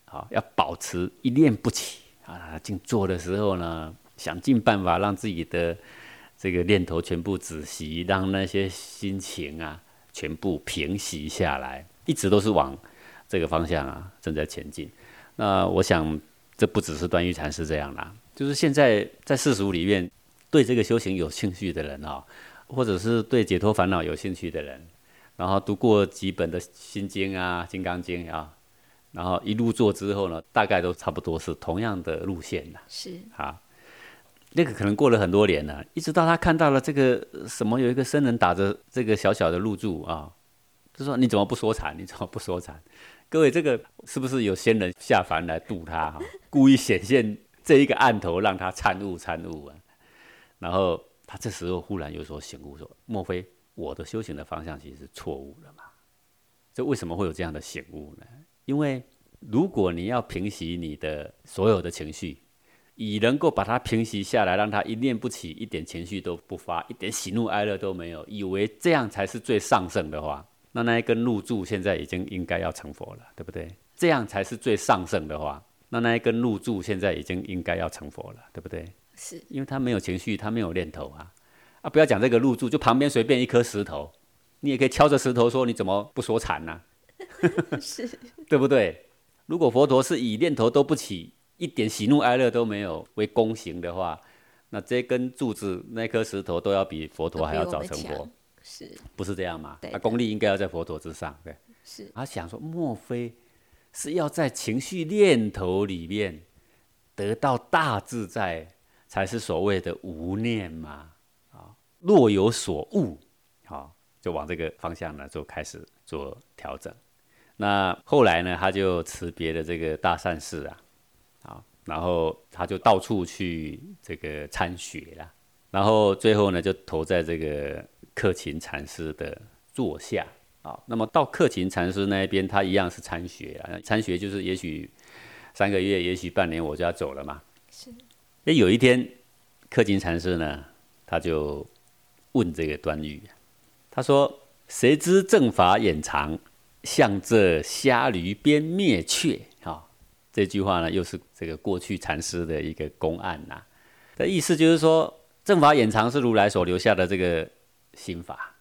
好，要保持一念不起啊！静坐的时候呢，想尽办法让自己的这个念头全部止息，让那些心情啊全部平息下来，一直都是往这个方向啊正在前进。那我想，这不只是端玉禅师这样啦，就是现在在世俗里面对这个修行有兴趣的人啊，或者是对解脱烦恼有兴趣的人。然后读过几本的心经啊，《金刚经》啊，然后一路做之后呢，大概都差不多是同样的路线的。是啊，那个可能过了很多年了，一直到他看到了这个什么有一个僧人打着这个小小的入住啊，就说你怎么不说禅？你怎么不说禅？各位，这个是不是有仙人下凡来渡他？哈，故意显现这一个案头，让他参悟参悟啊。然后他这时候忽然有所醒悟，说：莫非？我的修行的方向其实是错误的嘛？这为什么会有这样的醒悟呢？因为如果你要平息你的所有的情绪，以能够把它平息下来，让它一念不起，一点情绪都不发，一点喜怒哀乐都没有，以为这样才是最上圣的话，那那一根露柱现在已经应该要成佛了，对不对？这样才是最上圣的话，那那一根露柱现在已经应该要成佛了，对不对？是因为他没有情绪，他没有念头啊。啊，不要讲这个入住，就旁边随便一颗石头，你也可以敲着石头说：“你怎么不说禅呢？” 是，对不对？如果佛陀是以念头都不起，一点喜怒哀乐都没有为功行的话，那这根柱子、那颗石头都要比佛陀还要早成佛，是不是这样吗？他功力应该要在佛陀之上，对。是。他想说，莫非是要在情绪念头里面得到大自在，才是所谓的无念吗？若有所悟，好，就往这个方向呢，就开始做调整。那后来呢，他就辞别了这个大善寺啊，啊，然后他就到处去这个参学了，然后最后呢，就投在这个克勤禅师的座下啊。那么到克勤禅师那一边，他一样是参学啊，参学就是也许三个月，也许半年，我就要走了嘛。是。那有一天，克勤禅师呢，他就。问这个端玉，他说：“谁知正法掩藏，向这虾驴边灭却。哈，这句话呢，又是这个过去禅师的一个公案呐。的意思就是说，正法掩藏是如来所留下的这个心法。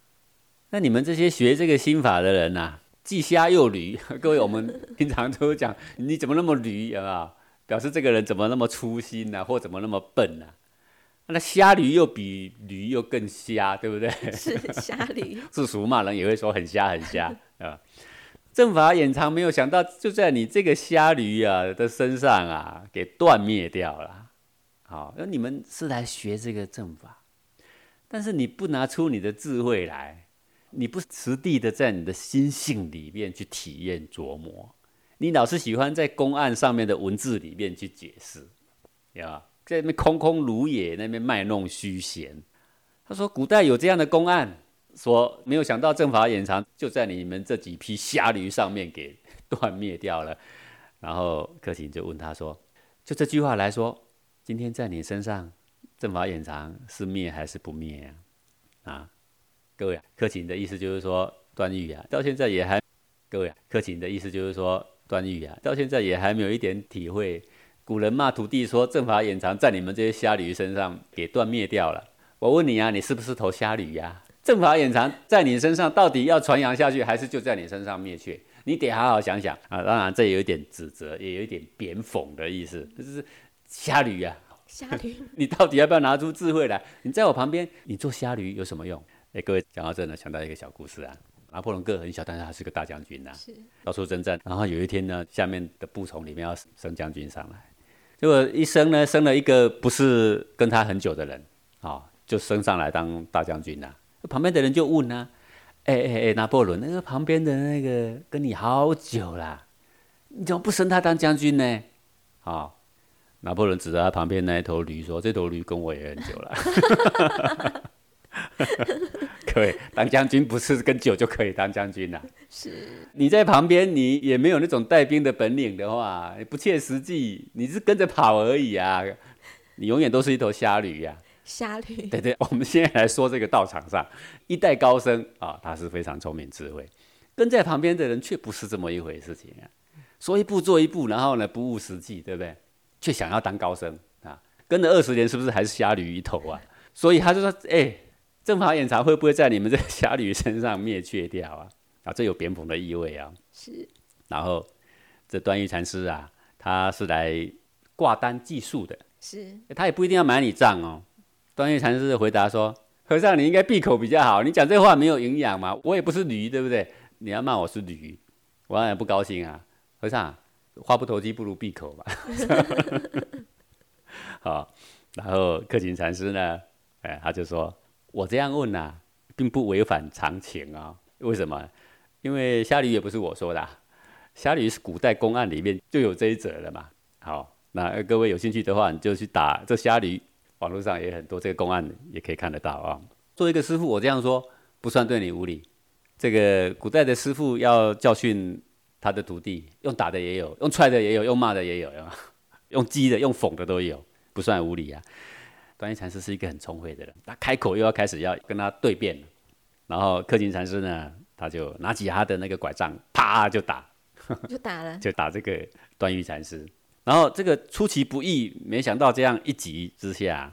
那你们这些学这个心法的人呐，既瞎又驴。各位，我们平常都讲，你怎么那么驴啊？表示这个人怎么那么粗心呢？或怎么那么笨呢？那虾驴又比驴又更瞎，对不对？是 虾驴。是俗骂人也会说很瞎很瞎啊。正法眼藏没有想到，就在你这个瞎驴啊的身上啊，给断灭掉了。好，那你们是来学这个正法，但是你不拿出你的智慧来，你不实地的在你的心性里面去体验琢磨，你老是喜欢在公案上面的文字里面去解释，呀。在那边空空如也，那边卖弄虚闲。他说：“古代有这样的公案，说没有想到正法眼藏就在你们这几匹瞎驴上面给断灭掉了。”然后克勤就问他说：“就这句话来说，今天在你身上正法眼藏是灭还是不灭呀？”啊，各位，克勤的意思就是说，段誉啊，到现在也还各位，克勤的意思就是说，段誉啊，到现在也还没有一点体会。古人骂徒弟说：“正法眼藏在你们这些瞎驴身上给断灭掉了。”我问你啊，你是不是头瞎驴呀？正法眼藏在你身上，到底要传扬下去，还是就在你身上灭去？你得好好想想啊！当然，这有一点指责，也有一点贬讽的意思，就是瞎驴呀，瞎驴，你到底要不要拿出智慧来？你在我旁边，你做瞎驴有什么用？哎，各位讲到这呢，想到一个小故事啊。拿破仑个很小，但是他是个大将军呐，到处征战。然后有一天呢，下面的部从里面要升将军上来。结果一生呢，生了一个不是跟他很久的人，啊，就升上来当大将军了。旁边的人就问呢，哎哎哎，拿破仑，那个旁边的那个跟你好久了，你怎么不升他当将军呢？啊，拿破仑指着他旁边那一头驴说：“这头驴跟我也很久了。”各位，当将军不是跟酒就可以当将军呐？是。你在旁边，你也没有那种带兵的本领的话，不切实际。你是跟着跑而已啊，你永远都是一头瞎驴呀。瞎驴。对对，我们现在来说这个道场上一代高僧啊，他是非常聪明智慧，跟在旁边的人却不是这么一回事情啊。说一步做一步，然后呢不务实际，对不对？却想要当高僧啊，跟了二十年，是不是还是瞎驴一头啊？所以他就说，哎。正法眼藏会不会在你们这侠侣身上灭绝掉啊？啊，这有贬讽的意味啊。是。然后这端玉禅师啊，他是来挂单计数的。是。他也不一定要买你账哦。端玉禅师回答说：“和尚，你应该闭口比较好。你讲这话没有营养嘛？我也不是驴，对不对？你要骂我是驴，我当然不高兴啊。和尚，话不投机不如闭口吧。好，然后克勤禅师呢，哎，他就说。我这样问呐，并不违反常情啊。为什么？因为虾驴也不是我说的，虾驴是古代公案里面就有这一则了嘛。好，那各位有兴趣的话，你就去打这虾驴，网络上也很多这个公案也可以看得到啊。作为一个师傅，我这样说不算对你无礼。这个古代的师傅要教训他的徒弟，用打的也有，用踹的也有，用骂的也有，用 激的、用讽的都有，不算无礼啊。端一禅师是一个很聪慧的人，他开口又要开始要跟他对辩，然后克勤禅师呢，他就拿起他的那个拐杖，啪就打，就打了，就打这个端玉禅师。然后这个出其不意，没想到这样一击之下，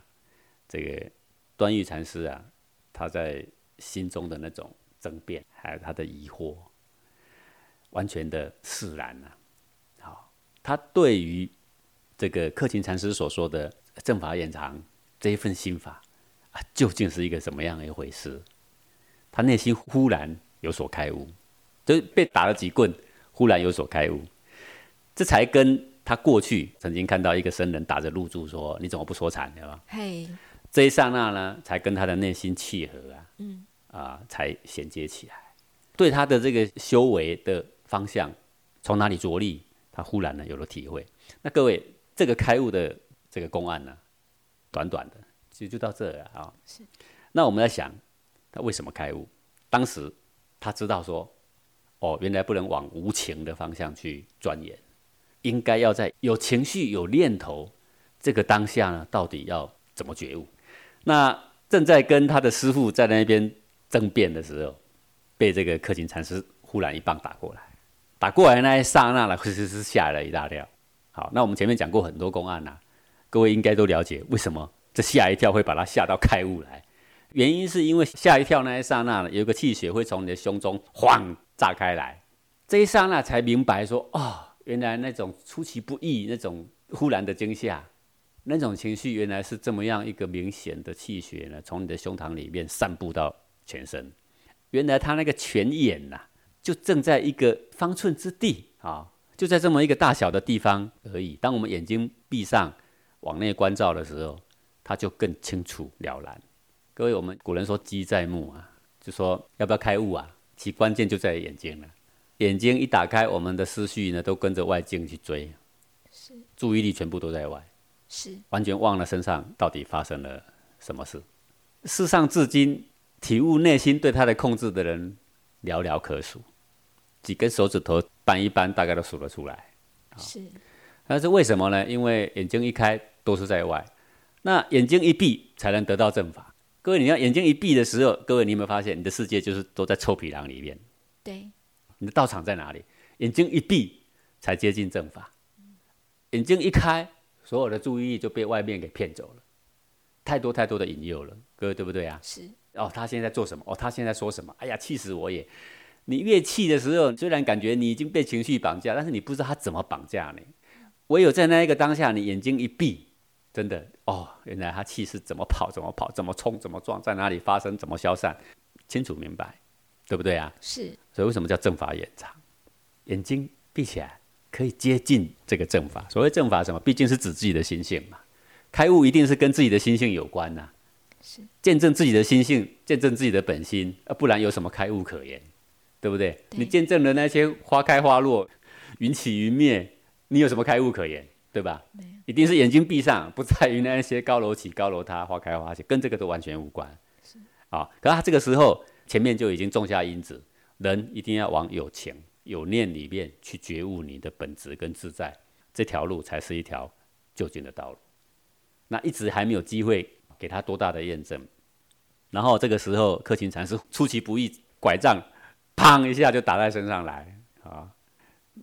这个端玉禅师啊，他在心中的那种争辩，还有他的疑惑，完全的释然了。好，他对于这个克勤禅师所说的正法眼藏。这一份心法啊，究竟是一个什么样的一回事？他内心忽然有所开悟，就被打了几棍，忽然有所开悟，这才跟他过去曾经看到一个僧人打着露珠说：“你怎么不说禅？”对吧？嘿，这一刹那呢，才跟他的内心契合啊，嗯，啊，才衔接起来，对他的这个修为的方向从哪里着力，他忽然呢有了体会。那各位，这个开悟的这个公案呢？短短的，其实就到这了啊。是，那我们在想，他为什么开悟？当时他知道说，哦，原来不能往无情的方向去钻研，应该要在有情绪、有念头这个当下呢，到底要怎么觉悟？那正在跟他的师傅在那边争辩的时候，被这个克勤禅师忽忽然一棒打过来，打过来那一刹那呢，其实是吓了一大跳。好，那我们前面讲过很多公案呐，各位应该都了解为什么这吓一跳会把他吓到开悟来。原因是因为吓一跳那一刹那呢，有个气血会从你的胸中晃炸开来，这一刹那才明白说，哦，原来那种出其不意、那种忽然的惊吓，那种情绪原来是这么样一个明显的气血呢，从你的胸膛里面散布到全身。原来他那个泉眼呐，就正在一个方寸之地啊，就在这么一个大小的地方而已。当我们眼睛闭上往内关照的时候，它就更清楚了然。各位，我们古人说“机在目”啊，就说要不要开悟啊？其关键就在眼睛了。眼睛一打开，我们的思绪呢都跟着外境去追，是注意力全部都在外，是完全忘了身上到底发生了什么事。世上至今体悟内心对他的控制的人寥寥可数，几根手指头扳一扳，大概都数得出来。是，那是为什么呢？因为眼睛一开都是在外，那眼睛一闭才能得到正法。各位，你要眼睛一闭的时候，各位，你有没有发现你的世界就是都在臭皮囊里面？对，你的道场在哪里？眼睛一闭才接近正法，眼睛一开，所有的注意力就被外面给骗走了，太多太多的引诱了，各位对不对啊？是。哦，他现在做什么？哦，他现在说什么？哎呀，气死我也！你越气的时候，虽然感觉你已经被情绪绑架，但是你不知道他怎么绑架你。唯有在那一个当下，你眼睛一闭。真的哦，原来他气是怎么跑，怎么跑，怎么冲，怎么撞，在哪里发生，怎么消散，清楚明白，对不对啊？是。所以为什么叫正法眼藏？眼睛闭起来可以接近这个正法。所谓正法什么？毕竟是指自己的心性嘛。开悟一定是跟自己的心性有关呐。是。见证自己的心性，见证自己的本心，啊，不然有什么开悟可言？对不对？你见证了那些花开花落，云起云灭，你有什么开悟可言？对吧？一定是眼睛闭上，不在于那些高楼起、高楼塌、花开花谢，跟这个都完全无关。是啊，可是他这个时候前面就已经种下因子，人一定要往有情、有念里面去觉悟你的本质跟自在，这条路才是一条究竟的道路。那一直还没有机会给他多大的验证，然后这个时候克勤禅师出其不意，拐杖砰一下就打在身上来啊，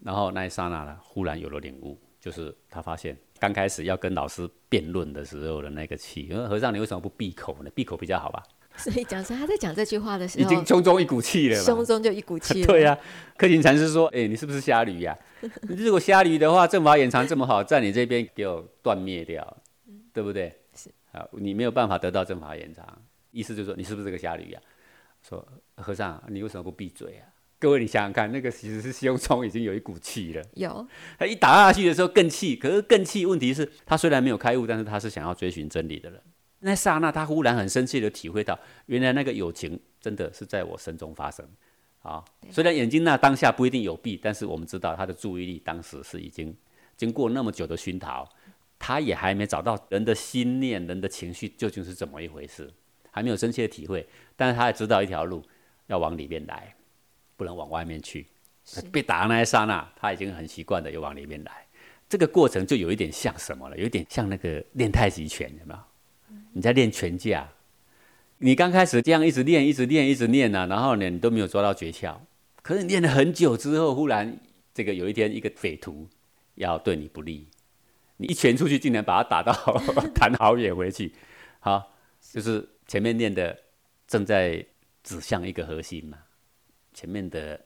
然后那一刹那呢，忽然有了领悟。就是他发现刚开始要跟老师辩论的时候的那个气，因为和尚你为什么不闭口呢？闭口比较好吧？所以讲说他在讲这句话的时候，已经胸中一股气了，胸中就一股气。对呀，克勤禅师说：“哎，你是不是瞎驴呀？如果瞎驴的话，正法眼藏这么好，在你这边给我断灭掉，对不对？是啊，你没有办法得到正法眼藏，意思就是说你是不是个瞎驴呀？说和尚，你为什么不闭嘴啊？”各位，你想想看，那个其实是胸中已经有一股气了。有，他一打下去的时候更气，可是更气。问题是，他虽然没有开悟，但是他是想要追寻真理的人。那刹那，他忽然很生气的体会到，原来那个友情真的是在我身中发生。啊，虽然眼睛那当下不一定有闭，但是我们知道他的注意力当时是已经经过那么久的熏陶，他也还没找到人的心念、人的情绪究竟是怎么一回事，还没有深切的体会。但是他也知道一条路要往里面来。不能往外面去，被打的那一刹那，他已经很习惯的又往里面来。这个过程就有一点像什么了？有一点像那个练太极拳，有没有？你在练拳架，你刚开始这样一直练，一直练，一直练呢，然后呢，你都没有抓到诀窍。可是你练了很久之后，忽然这个有一天，一个匪徒要对你不利，你一拳出去，竟然把他打到 弹好远回去。好，就是前面练的正在指向一个核心嘛。前面的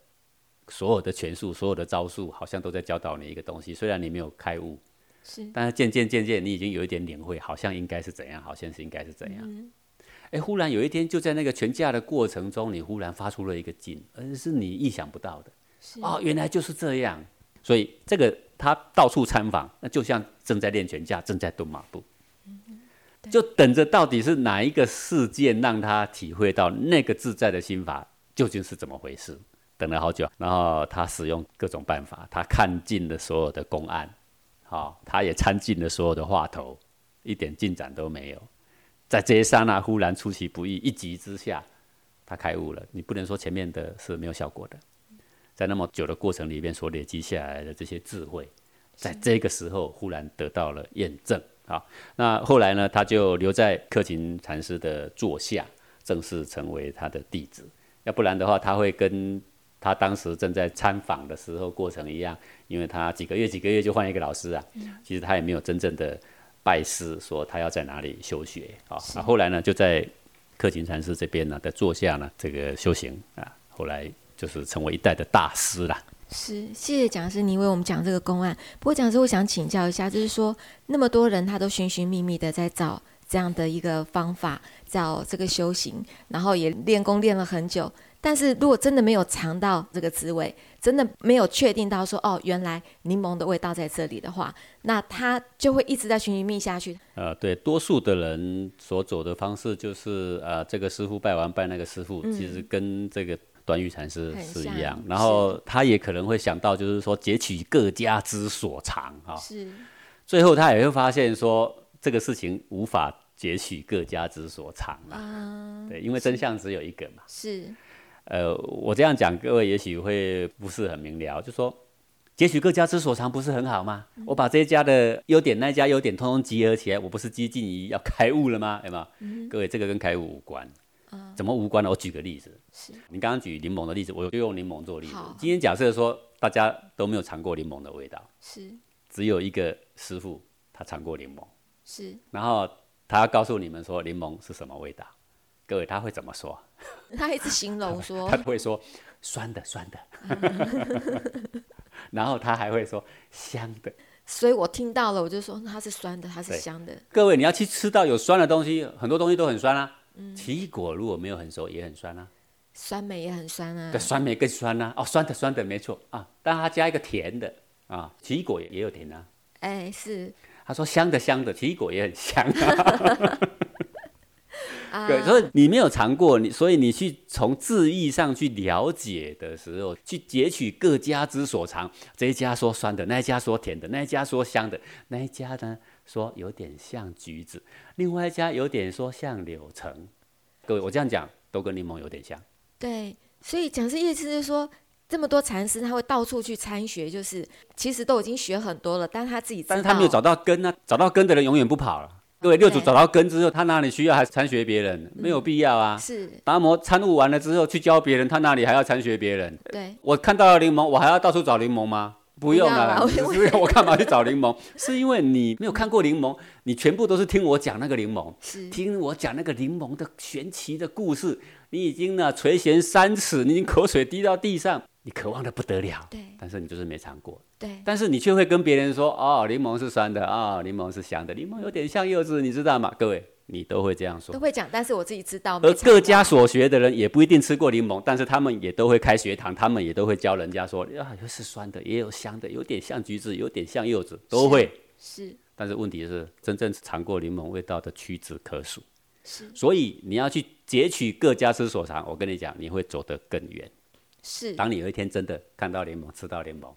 所有的拳术、所有的招数，好像都在教导你一个东西。虽然你没有开悟，是，但是渐渐渐渐，你已经有一点领会，好像应该是怎样，好像是应该是怎样。哎，忽然有一天，就在那个拳架的过程中，你忽然发出了一个劲，而是你意想不到的。哦，原来就是这样。所以这个他到处参访，那就像正在练拳架，正在蹲马步，就等着到底是哪一个事件让他体会到那个自在的心法。究竟是怎么回事？等了好久，然后他使用各种办法，他看尽了所有的公案，好，他也参尽了所有的话头，一点进展都没有。在这一刹那，忽然出其不意，一急之下，他开悟了。你不能说前面的是没有效果的，在那么久的过程里面所累积下来的这些智慧，在这个时候忽然得到了验证。好，那后来呢，他就留在克勤禅师的座下，正式成为他的弟子。要不然的话，他会跟他他当时正在参访的时候过程一样，因为他几个月几个月就换一个老师啊，其实他也没有真正的拜师，说他要在哪里修学啊。那后来呢，就在克勤禅师这边呢在座下呢，这个修行啊，后来就是成为一代的大师了。是，谢谢讲师，您为我们讲这个公案。不过讲师，我想请教一下，就是说那么多人他都寻寻觅觅的在找这样的一个方法，叫这个修行，然后也练功练了很久。但是如果真的没有尝到这个滋味，真的没有确定到说哦，原来柠檬的味道在这里的话，那他就会一直在寻寻觅下去。呃，对，多数的人所走的方式就是呃，这个师傅拜完拜那个师傅，其实跟这个。短语禅师是一样，然后他也可能会想到，就是说截取各家之所长哈。是。最后他也会发现说，这个事情无法截取各家之所长啊。对，因为真相只有一个嘛。是。呃，我这样讲，各位也许会不是很明了，就说截取各家之所长不是很好吗？我把这一家的优点、那家优点通通集合起来，我不是接近于要开悟了吗？对吗？各位，这个跟开悟无关。怎么无关呢？我举个例子，是你刚刚举柠檬的例子，我就用柠檬做例子。今天假设说大家都没有尝过柠檬的味道，是只有一个师傅他尝过柠檬，是然后他要告诉你们说柠檬是什么味道，各位他会怎么说？他一直形容 说，他会说酸的酸的，然后他还会说香的。所以我听到了，我就说它是酸的，它是香的。各位你要去吃到有酸的东西，很多东西都很酸啊。奇异果如果没有很熟，也很酸啊。酸梅也很酸啊。对，酸梅更酸啊。哦，酸的酸的没错啊，但它加一个甜的啊。奇异果也有甜啊。哎，是。他说香的香的，奇异果也很香啊。对，所以你没有尝过，你所以你去从字义上去了解的时候，去截取各家之所长。这一家说酸的，那一家说甜的，那一家说香的，那一家呢？说有点像橘子，另外一家有点说像柳橙。各位，我这样讲都跟柠檬有点像。对，所以讲师意思就是说，这么多禅师他会到处去参学，就是其实都已经学很多了，但是他自己但是他没有找到根呢，找到根的人永远不跑了。各位，六祖找到根之后，他哪里需要还参学别人？没有必要啊。是达摩参悟完了之后去教别人，他哪里还要参学别人？对，我看到了柠檬，我还要到处找柠檬吗？不用了，我干嘛去找柠檬？是因为你没有看过柠檬，你全部都是听我讲那个柠檬，听我讲那个柠檬的玄奇的故事。你已经呢垂涎三尺，你已经口水滴到地上，你渴望的不得了。对，但是你就是没尝过。对，但是你却会跟别人说：哦，柠檬是酸的啊，柠檬是香的，柠檬有点像柚子，你知道吗？各位。你都会这样说，都会讲，但是我自己知道。而各家所学的人也不一定吃过柠檬，但是他们也都会开学堂，他们也都会教人家说，啊，又是酸的，也有香的，有点像橘子，有点像柚子，都会。是。但是问题是，真正尝过柠檬味道的屈指可数。是。所以你要去截取各家之所长，我跟你讲，你会走得更远。是。当你有一天真的看到联盟，吃到联盟，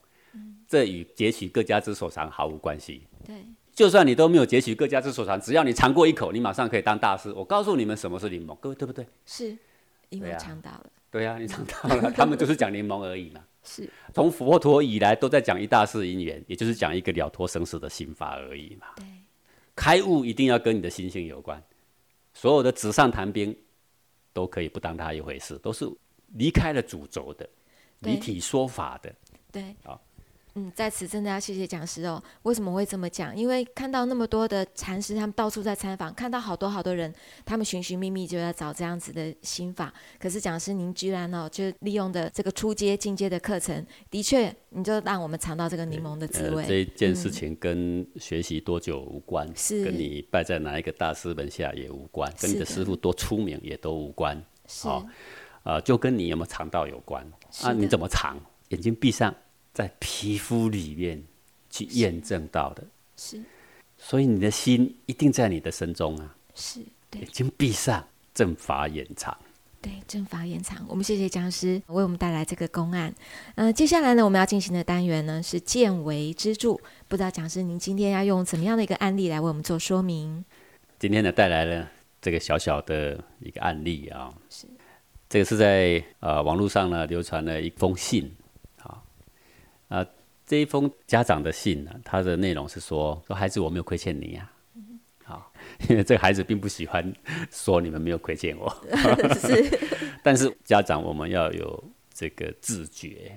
这与截取各家之所长毫无关系。对。就算你都没有截取各家之所长，只要你尝过一口，你马上可以当大师。我告诉你们什么是柠檬，各位对不对？是，因为尝到了。对呀，你尝到了，他们就是讲柠檬而已嘛。是，从佛陀以来都在讲一大世因缘，也就是讲一个了脱生死的心法而已嘛。对，开悟一定要跟你的心性有关。所有的纸上谈兵都可以不当它一回事，都是离开了主轴的，离体说法的。对，好。嗯，在此真的要谢谢讲师哦。为什么会这么讲？因为看到那么多的禅师，他们到处在参访，看到好多好多人，他们寻寻觅觅就要找这样子的心法。可是讲师您居然哦，就利用的这个初阶、进阶的课程，的确，你就让我们尝到这个柠檬的滋味。这件事情跟学习多久无关，是跟你拜在哪一个大师门下也无关，跟你的师傅多出名也都无关。是啊，就跟你有没有尝到有关。啊，你怎么尝？眼睛闭上。在皮肤里面去验证到的，是，所以你的心一定在你的身中啊。是，对眼睛闭上，正法延长。对，正法延长。我们谢谢僵尸为我们带来这个公案。呃，接下来呢，我们要进行的单元呢是见微知著。不知道讲师您今天要用怎么样的一个案例来为我们做说明？今天呢，带来了这个小小的一个案例啊。是，这个是在呃网络上呢流传了一封信。啊，这一封家长的信呢，它的内容是说：说孩子，我没有亏欠你呀。好，因为这个孩子并不喜欢说你们没有亏欠我。是。但是家长，我们要有这个自觉。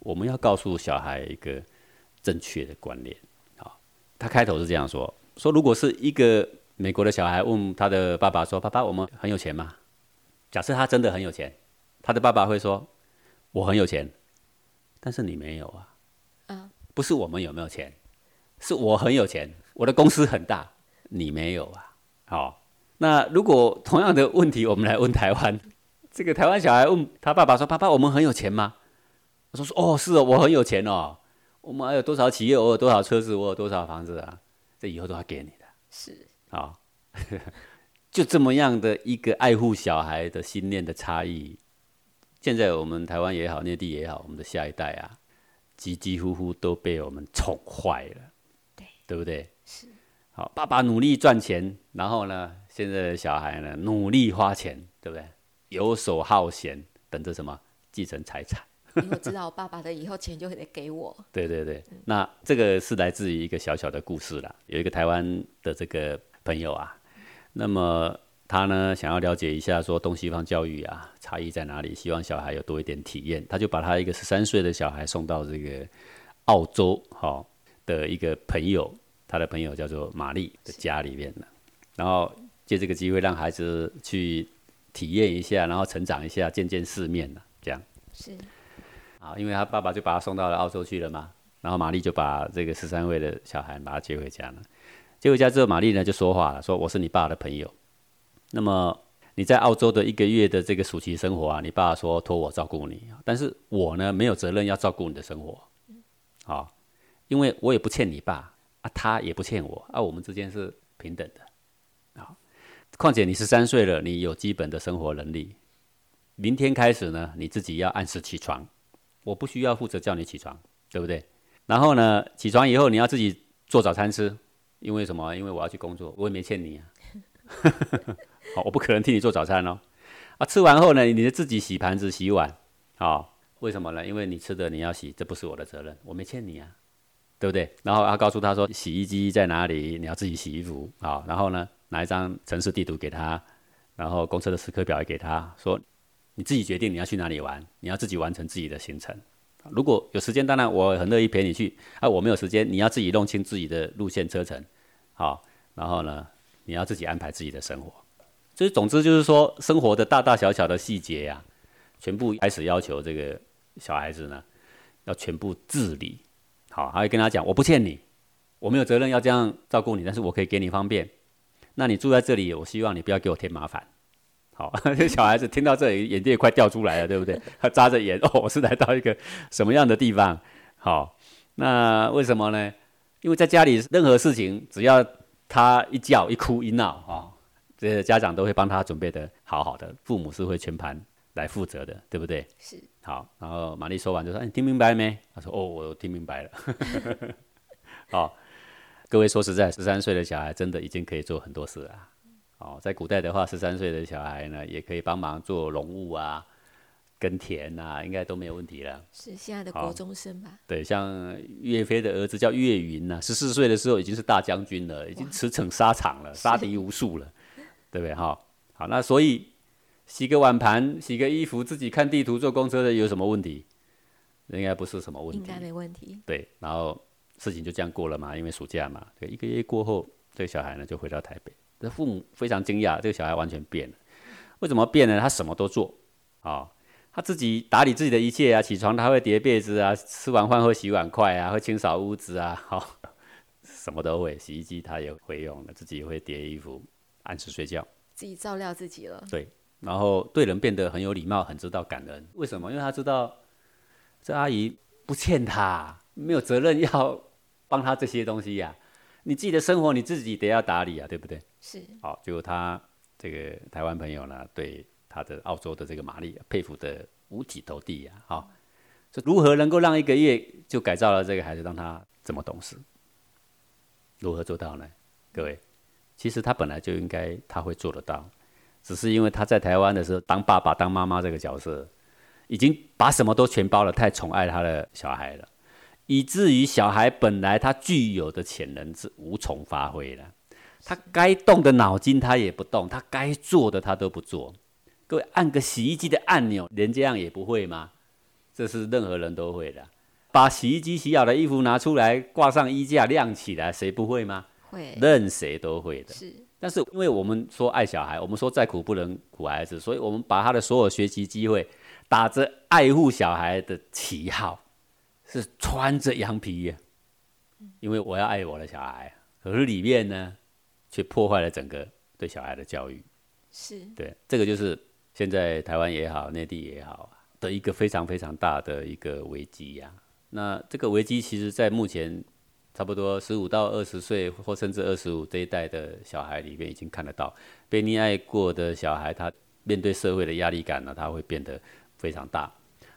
我们要告诉小孩一个正确的观念。好，他开头是这样说：说如果是一个美国的小孩问他的爸爸说：“爸爸，我们很有钱吗？”假设他真的很有钱，他的爸爸会说：“我很有钱，但是你没有啊。”嗯，不是我们有没有钱，是我很有钱，我的公司很大，你没有啊。好，那如果同样的问题，我们来问台湾，这个台湾小孩问他爸爸说：“爸爸，我们很有钱吗？”我说：“说哦，是哦，我很有钱哦，我们还有多少企业，我有多少车子，我有多少房子啊？这以后都要给你的。”是啊，就这么样的一个爱护小孩的心念的差异，现在我们台湾也好，内地也好，我们的下一代啊，几几乎乎都被我们宠坏了，对对不对？是。好，爸爸努力赚钱，然后呢，现在的小孩呢，努力花钱，对不对？游手好闲，等着什么继承财产？因为知道我爸爸的以后钱就得给我。对对对，那这个是来自于一个小小的故事啦。有一个台湾的这个朋友啊，那么他呢想要了解一下说东西方教育啊差异在哪里，希望小孩有多一点体验，他就把他一个十三岁的小孩送到这个澳洲哈的一个朋友，他的朋友叫做玛丽的家里面了，然后借这个机会让孩子去体验一下，然后成长一下，见见世面了，这样是。啊，因为他爸爸就把他送到了澳洲去了嘛，然后玛丽就把这个十三岁的小孩把他接回家了。接回家之后，玛丽呢就说话了，说：“我是你爸的朋友。那么你在澳洲的一个月的这个暑期生活啊，你爸说托我照顾你，但是我呢没有责任要照顾你的生活，好，因为我也不欠你爸啊，他也不欠我啊，我们之间是平等的。啊，况且你十三岁了，你有基本的生活能力，明天开始呢，你自己要按时起床。”我不需要负责叫你起床，对不对？然后呢，起床以后你要自己做早餐吃，因为什么？因为我要去工作，我也没欠你啊。好，我不可能替你做早餐哦。啊，吃完后呢，你就自己洗盘子、洗碗。好，为什么呢？因为你吃的你要洗，这不是我的责任，我没欠你啊，对不对？然后他告诉他说，洗衣机在哪里？你要自己洗衣服。好，然后呢，拿一张城市地图给他，然后公车的时刻表也给他说。你自己决定你要去哪里玩，你要自己完成自己的行程。如果有时间，当然我很乐意陪你去。啊，我没有时间，你要自己弄清自己的路线车程，好，然后呢，你要自己安排自己的生活。所以，总之就是说，生活的大大小小的细节呀，全部开始要求这个小孩子呢，要全部自理。好，还会跟他讲，我不欠你，我没有责任要这样照顾你，但是我可以给你方便。那你住在这里，我希望你不要给我添麻烦。好，这 小孩子听到这里，眼睛也快掉出来了，对不对？他眨着眼，哦，我是来到一个什么样的地方？好，那为什么呢？因为在家里，任何事情只要他一叫、一哭、一闹，啊，这些家长都会帮他准备的好好的，父母是会全盘来负责的，对不对？是。好，然后玛丽说完就说：“你听明白了没？”他说：“哦，我听明白了。”好，各位说实在，十三岁的小孩真的已经可以做很多事了。哦，在古代的话，十三岁的小孩呢，也可以帮忙做农务啊、耕田呐，应该都没有问题了。是现在的国中生吧？对，像岳飞的儿子叫岳云呐，十四岁的时候已经是大将军了，已经驰骋沙场了，杀敌无数了，对不对？哈，好，那所以洗个碗盘、洗个衣服、自己看地图、坐公车的有什么问题？应该不是什么问题，应该没问题。对，然后事情就这样过了嘛，因为暑假嘛，对，一个月过后，这个小孩呢就回到台北。这父母非常惊讶，这个小孩完全变了。为什么变呢？他什么都做，啊，他自己打理自己的一切啊，起床他会叠被子啊，吃完饭会洗碗筷啊，会清扫屋子啊，好，什么都会。洗衣机他也会用了，自己也会叠衣服，按时睡觉，自己照料自己了。对，然后对人变得很有礼貌，很知道感恩。为什么？因为他知道这阿姨不欠他，没有责任要帮他这些东西呀。你自己的生活你自己得要打理啊，对不对？是。好，就他这个台湾朋友呢，对他的澳洲的这个玛丽佩服的五体投地呀。好，说如何能够让一个月就改造了这个孩子，让他这么懂事？如何做到呢？各位，其实他本来就应该他会做得到，只是因为他在台湾的时候当爸爸当妈妈这个角色，已经把什么都全包了，太宠爱他的小孩了。以至于小孩本来他具有的潜能是无从发挥了，他该动的脑筋他也不动，他该做的他都不做。各位按个洗衣机的按钮，连这样也不会吗？这是任何人都会的。把洗衣机洗好的衣服拿出来，挂上衣架晾起来，谁不会吗？会，任谁都会的。是，但是因为我们说爱小孩，我们说再苦不能苦孩子，所以我们把他的所有学习机会，打着爱护小孩的旗号，是穿着羊皮，因为我要爱我的小孩，可是里面呢，却破坏了整个对小孩的教育。是对，这个就是现在台湾也好，内地也好的一个非常非常大的一个危机呀。那这个危机其实，在目前差不多十五到二十岁，或甚至二十五这一代的小孩里面，已经看得到被溺爱过的小孩，他面对社会的压力感呢，他会变得非常大。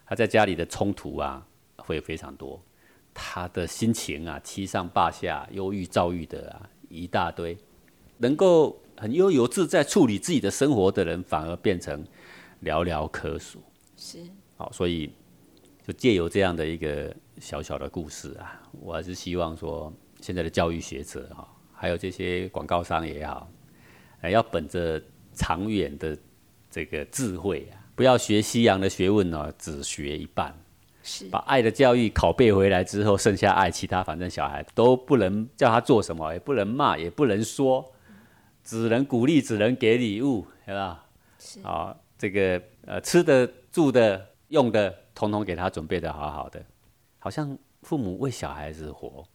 他在家里的冲突啊，会非常多。他的心情啊，七上八下、忧郁、躁郁的啊，一大堆。能够很悠游自在处理自己的生活的人，反而变成寥寥可数。是，好，所以就借由这样的一个小小的故事啊，我还是希望说，现在的教育学者哈，还有这些广告商也好，要本着长远的这个智慧啊，不要学西洋的学问呢，只学一半。是，把爱的教育拷贝回来之后，剩下爱，其他反正小孩都不能叫他做什么，也不能骂，也不能说。只能鼓励，只能给礼物，是吧？是啊，这个呃，吃的、住的、用的，统统给他准备的好好的，好像父母为小孩子活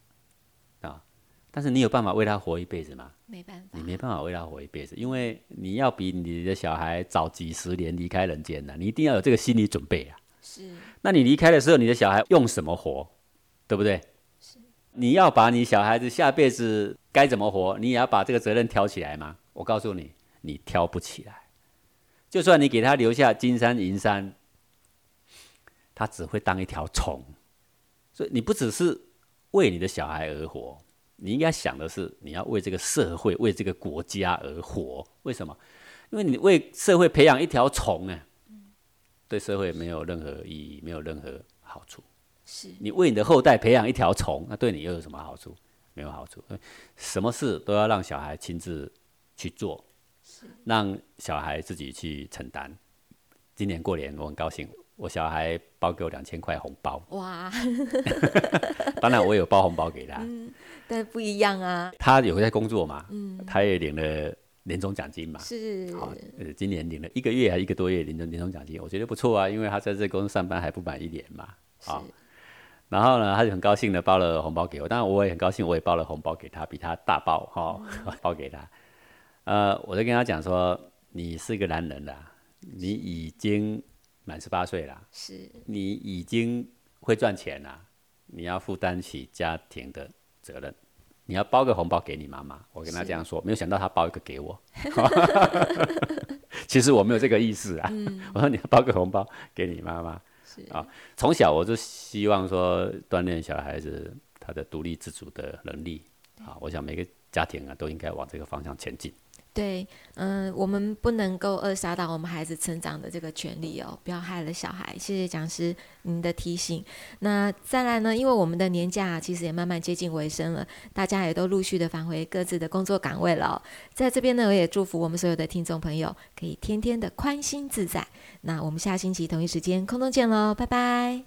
啊。但是你有办法为他活一辈子吗？没办法，你没办法为他活一辈子，因为你要比你的小孩早几十年离开人间呢，你一定要有这个心理准备啊。是。那你离开的时候，你的小孩用什么活？对不对？你要把你小孩子下辈子该怎么活，你也要把这个责任挑起来吗？我告诉你，你挑不起来。就算你给他留下金山银山，他只会当一条虫。所以你不只是为你的小孩而活，你应该想的是，你要为这个社会、为这个国家而活。为什么？因为你为社会培养一条虫呢，对社会没有任何意义，没有任何好处。是你为你的后代培养一条虫，那对你又有什么好处？没有好处。什么事都要让小孩亲自去做，让小孩自己去承担。今年过年我很高兴，我小孩包给我两千块红包。哇！当然我也有包红包给他，但不一样啊。他有在工作嘛？嗯，他也领了年终奖金嘛？是。好，呃，今年领了一个月还一个多月领的年终奖金，我觉得不错啊，因为他在这公司上班还不满一年嘛。好。然后呢，他就很高兴的包了红包给我，当然我也很高兴，我也包了红包给他，比他大包哈，包给他。呃，我就跟他讲说，你是个男人了，你已经满十八岁了，是，你已经会赚钱了，你要负担起家庭的责任，你要包个红包给你妈妈。我跟他这样说，没有想到他包一个给我。其实我没有这个意思啊，我说你要包个红包给你妈妈。啊，从小我就希望说锻炼小孩子他的独立自主的能力啊，我想每个家庭啊都应该往这个方向前进。对，嗯，我们不能够扼杀到我们孩子成长的这个权利哦，不要害了小孩。谢谢讲师您的提醒。那再来呢？因为我们的年假其实也慢慢接近尾声了，大家也都陆续的返回各自的工作岗位了。在这边呢，我也祝福我们所有的听众朋友可以天天的宽心自在。那我们下星期同一时间空中见喽，拜拜。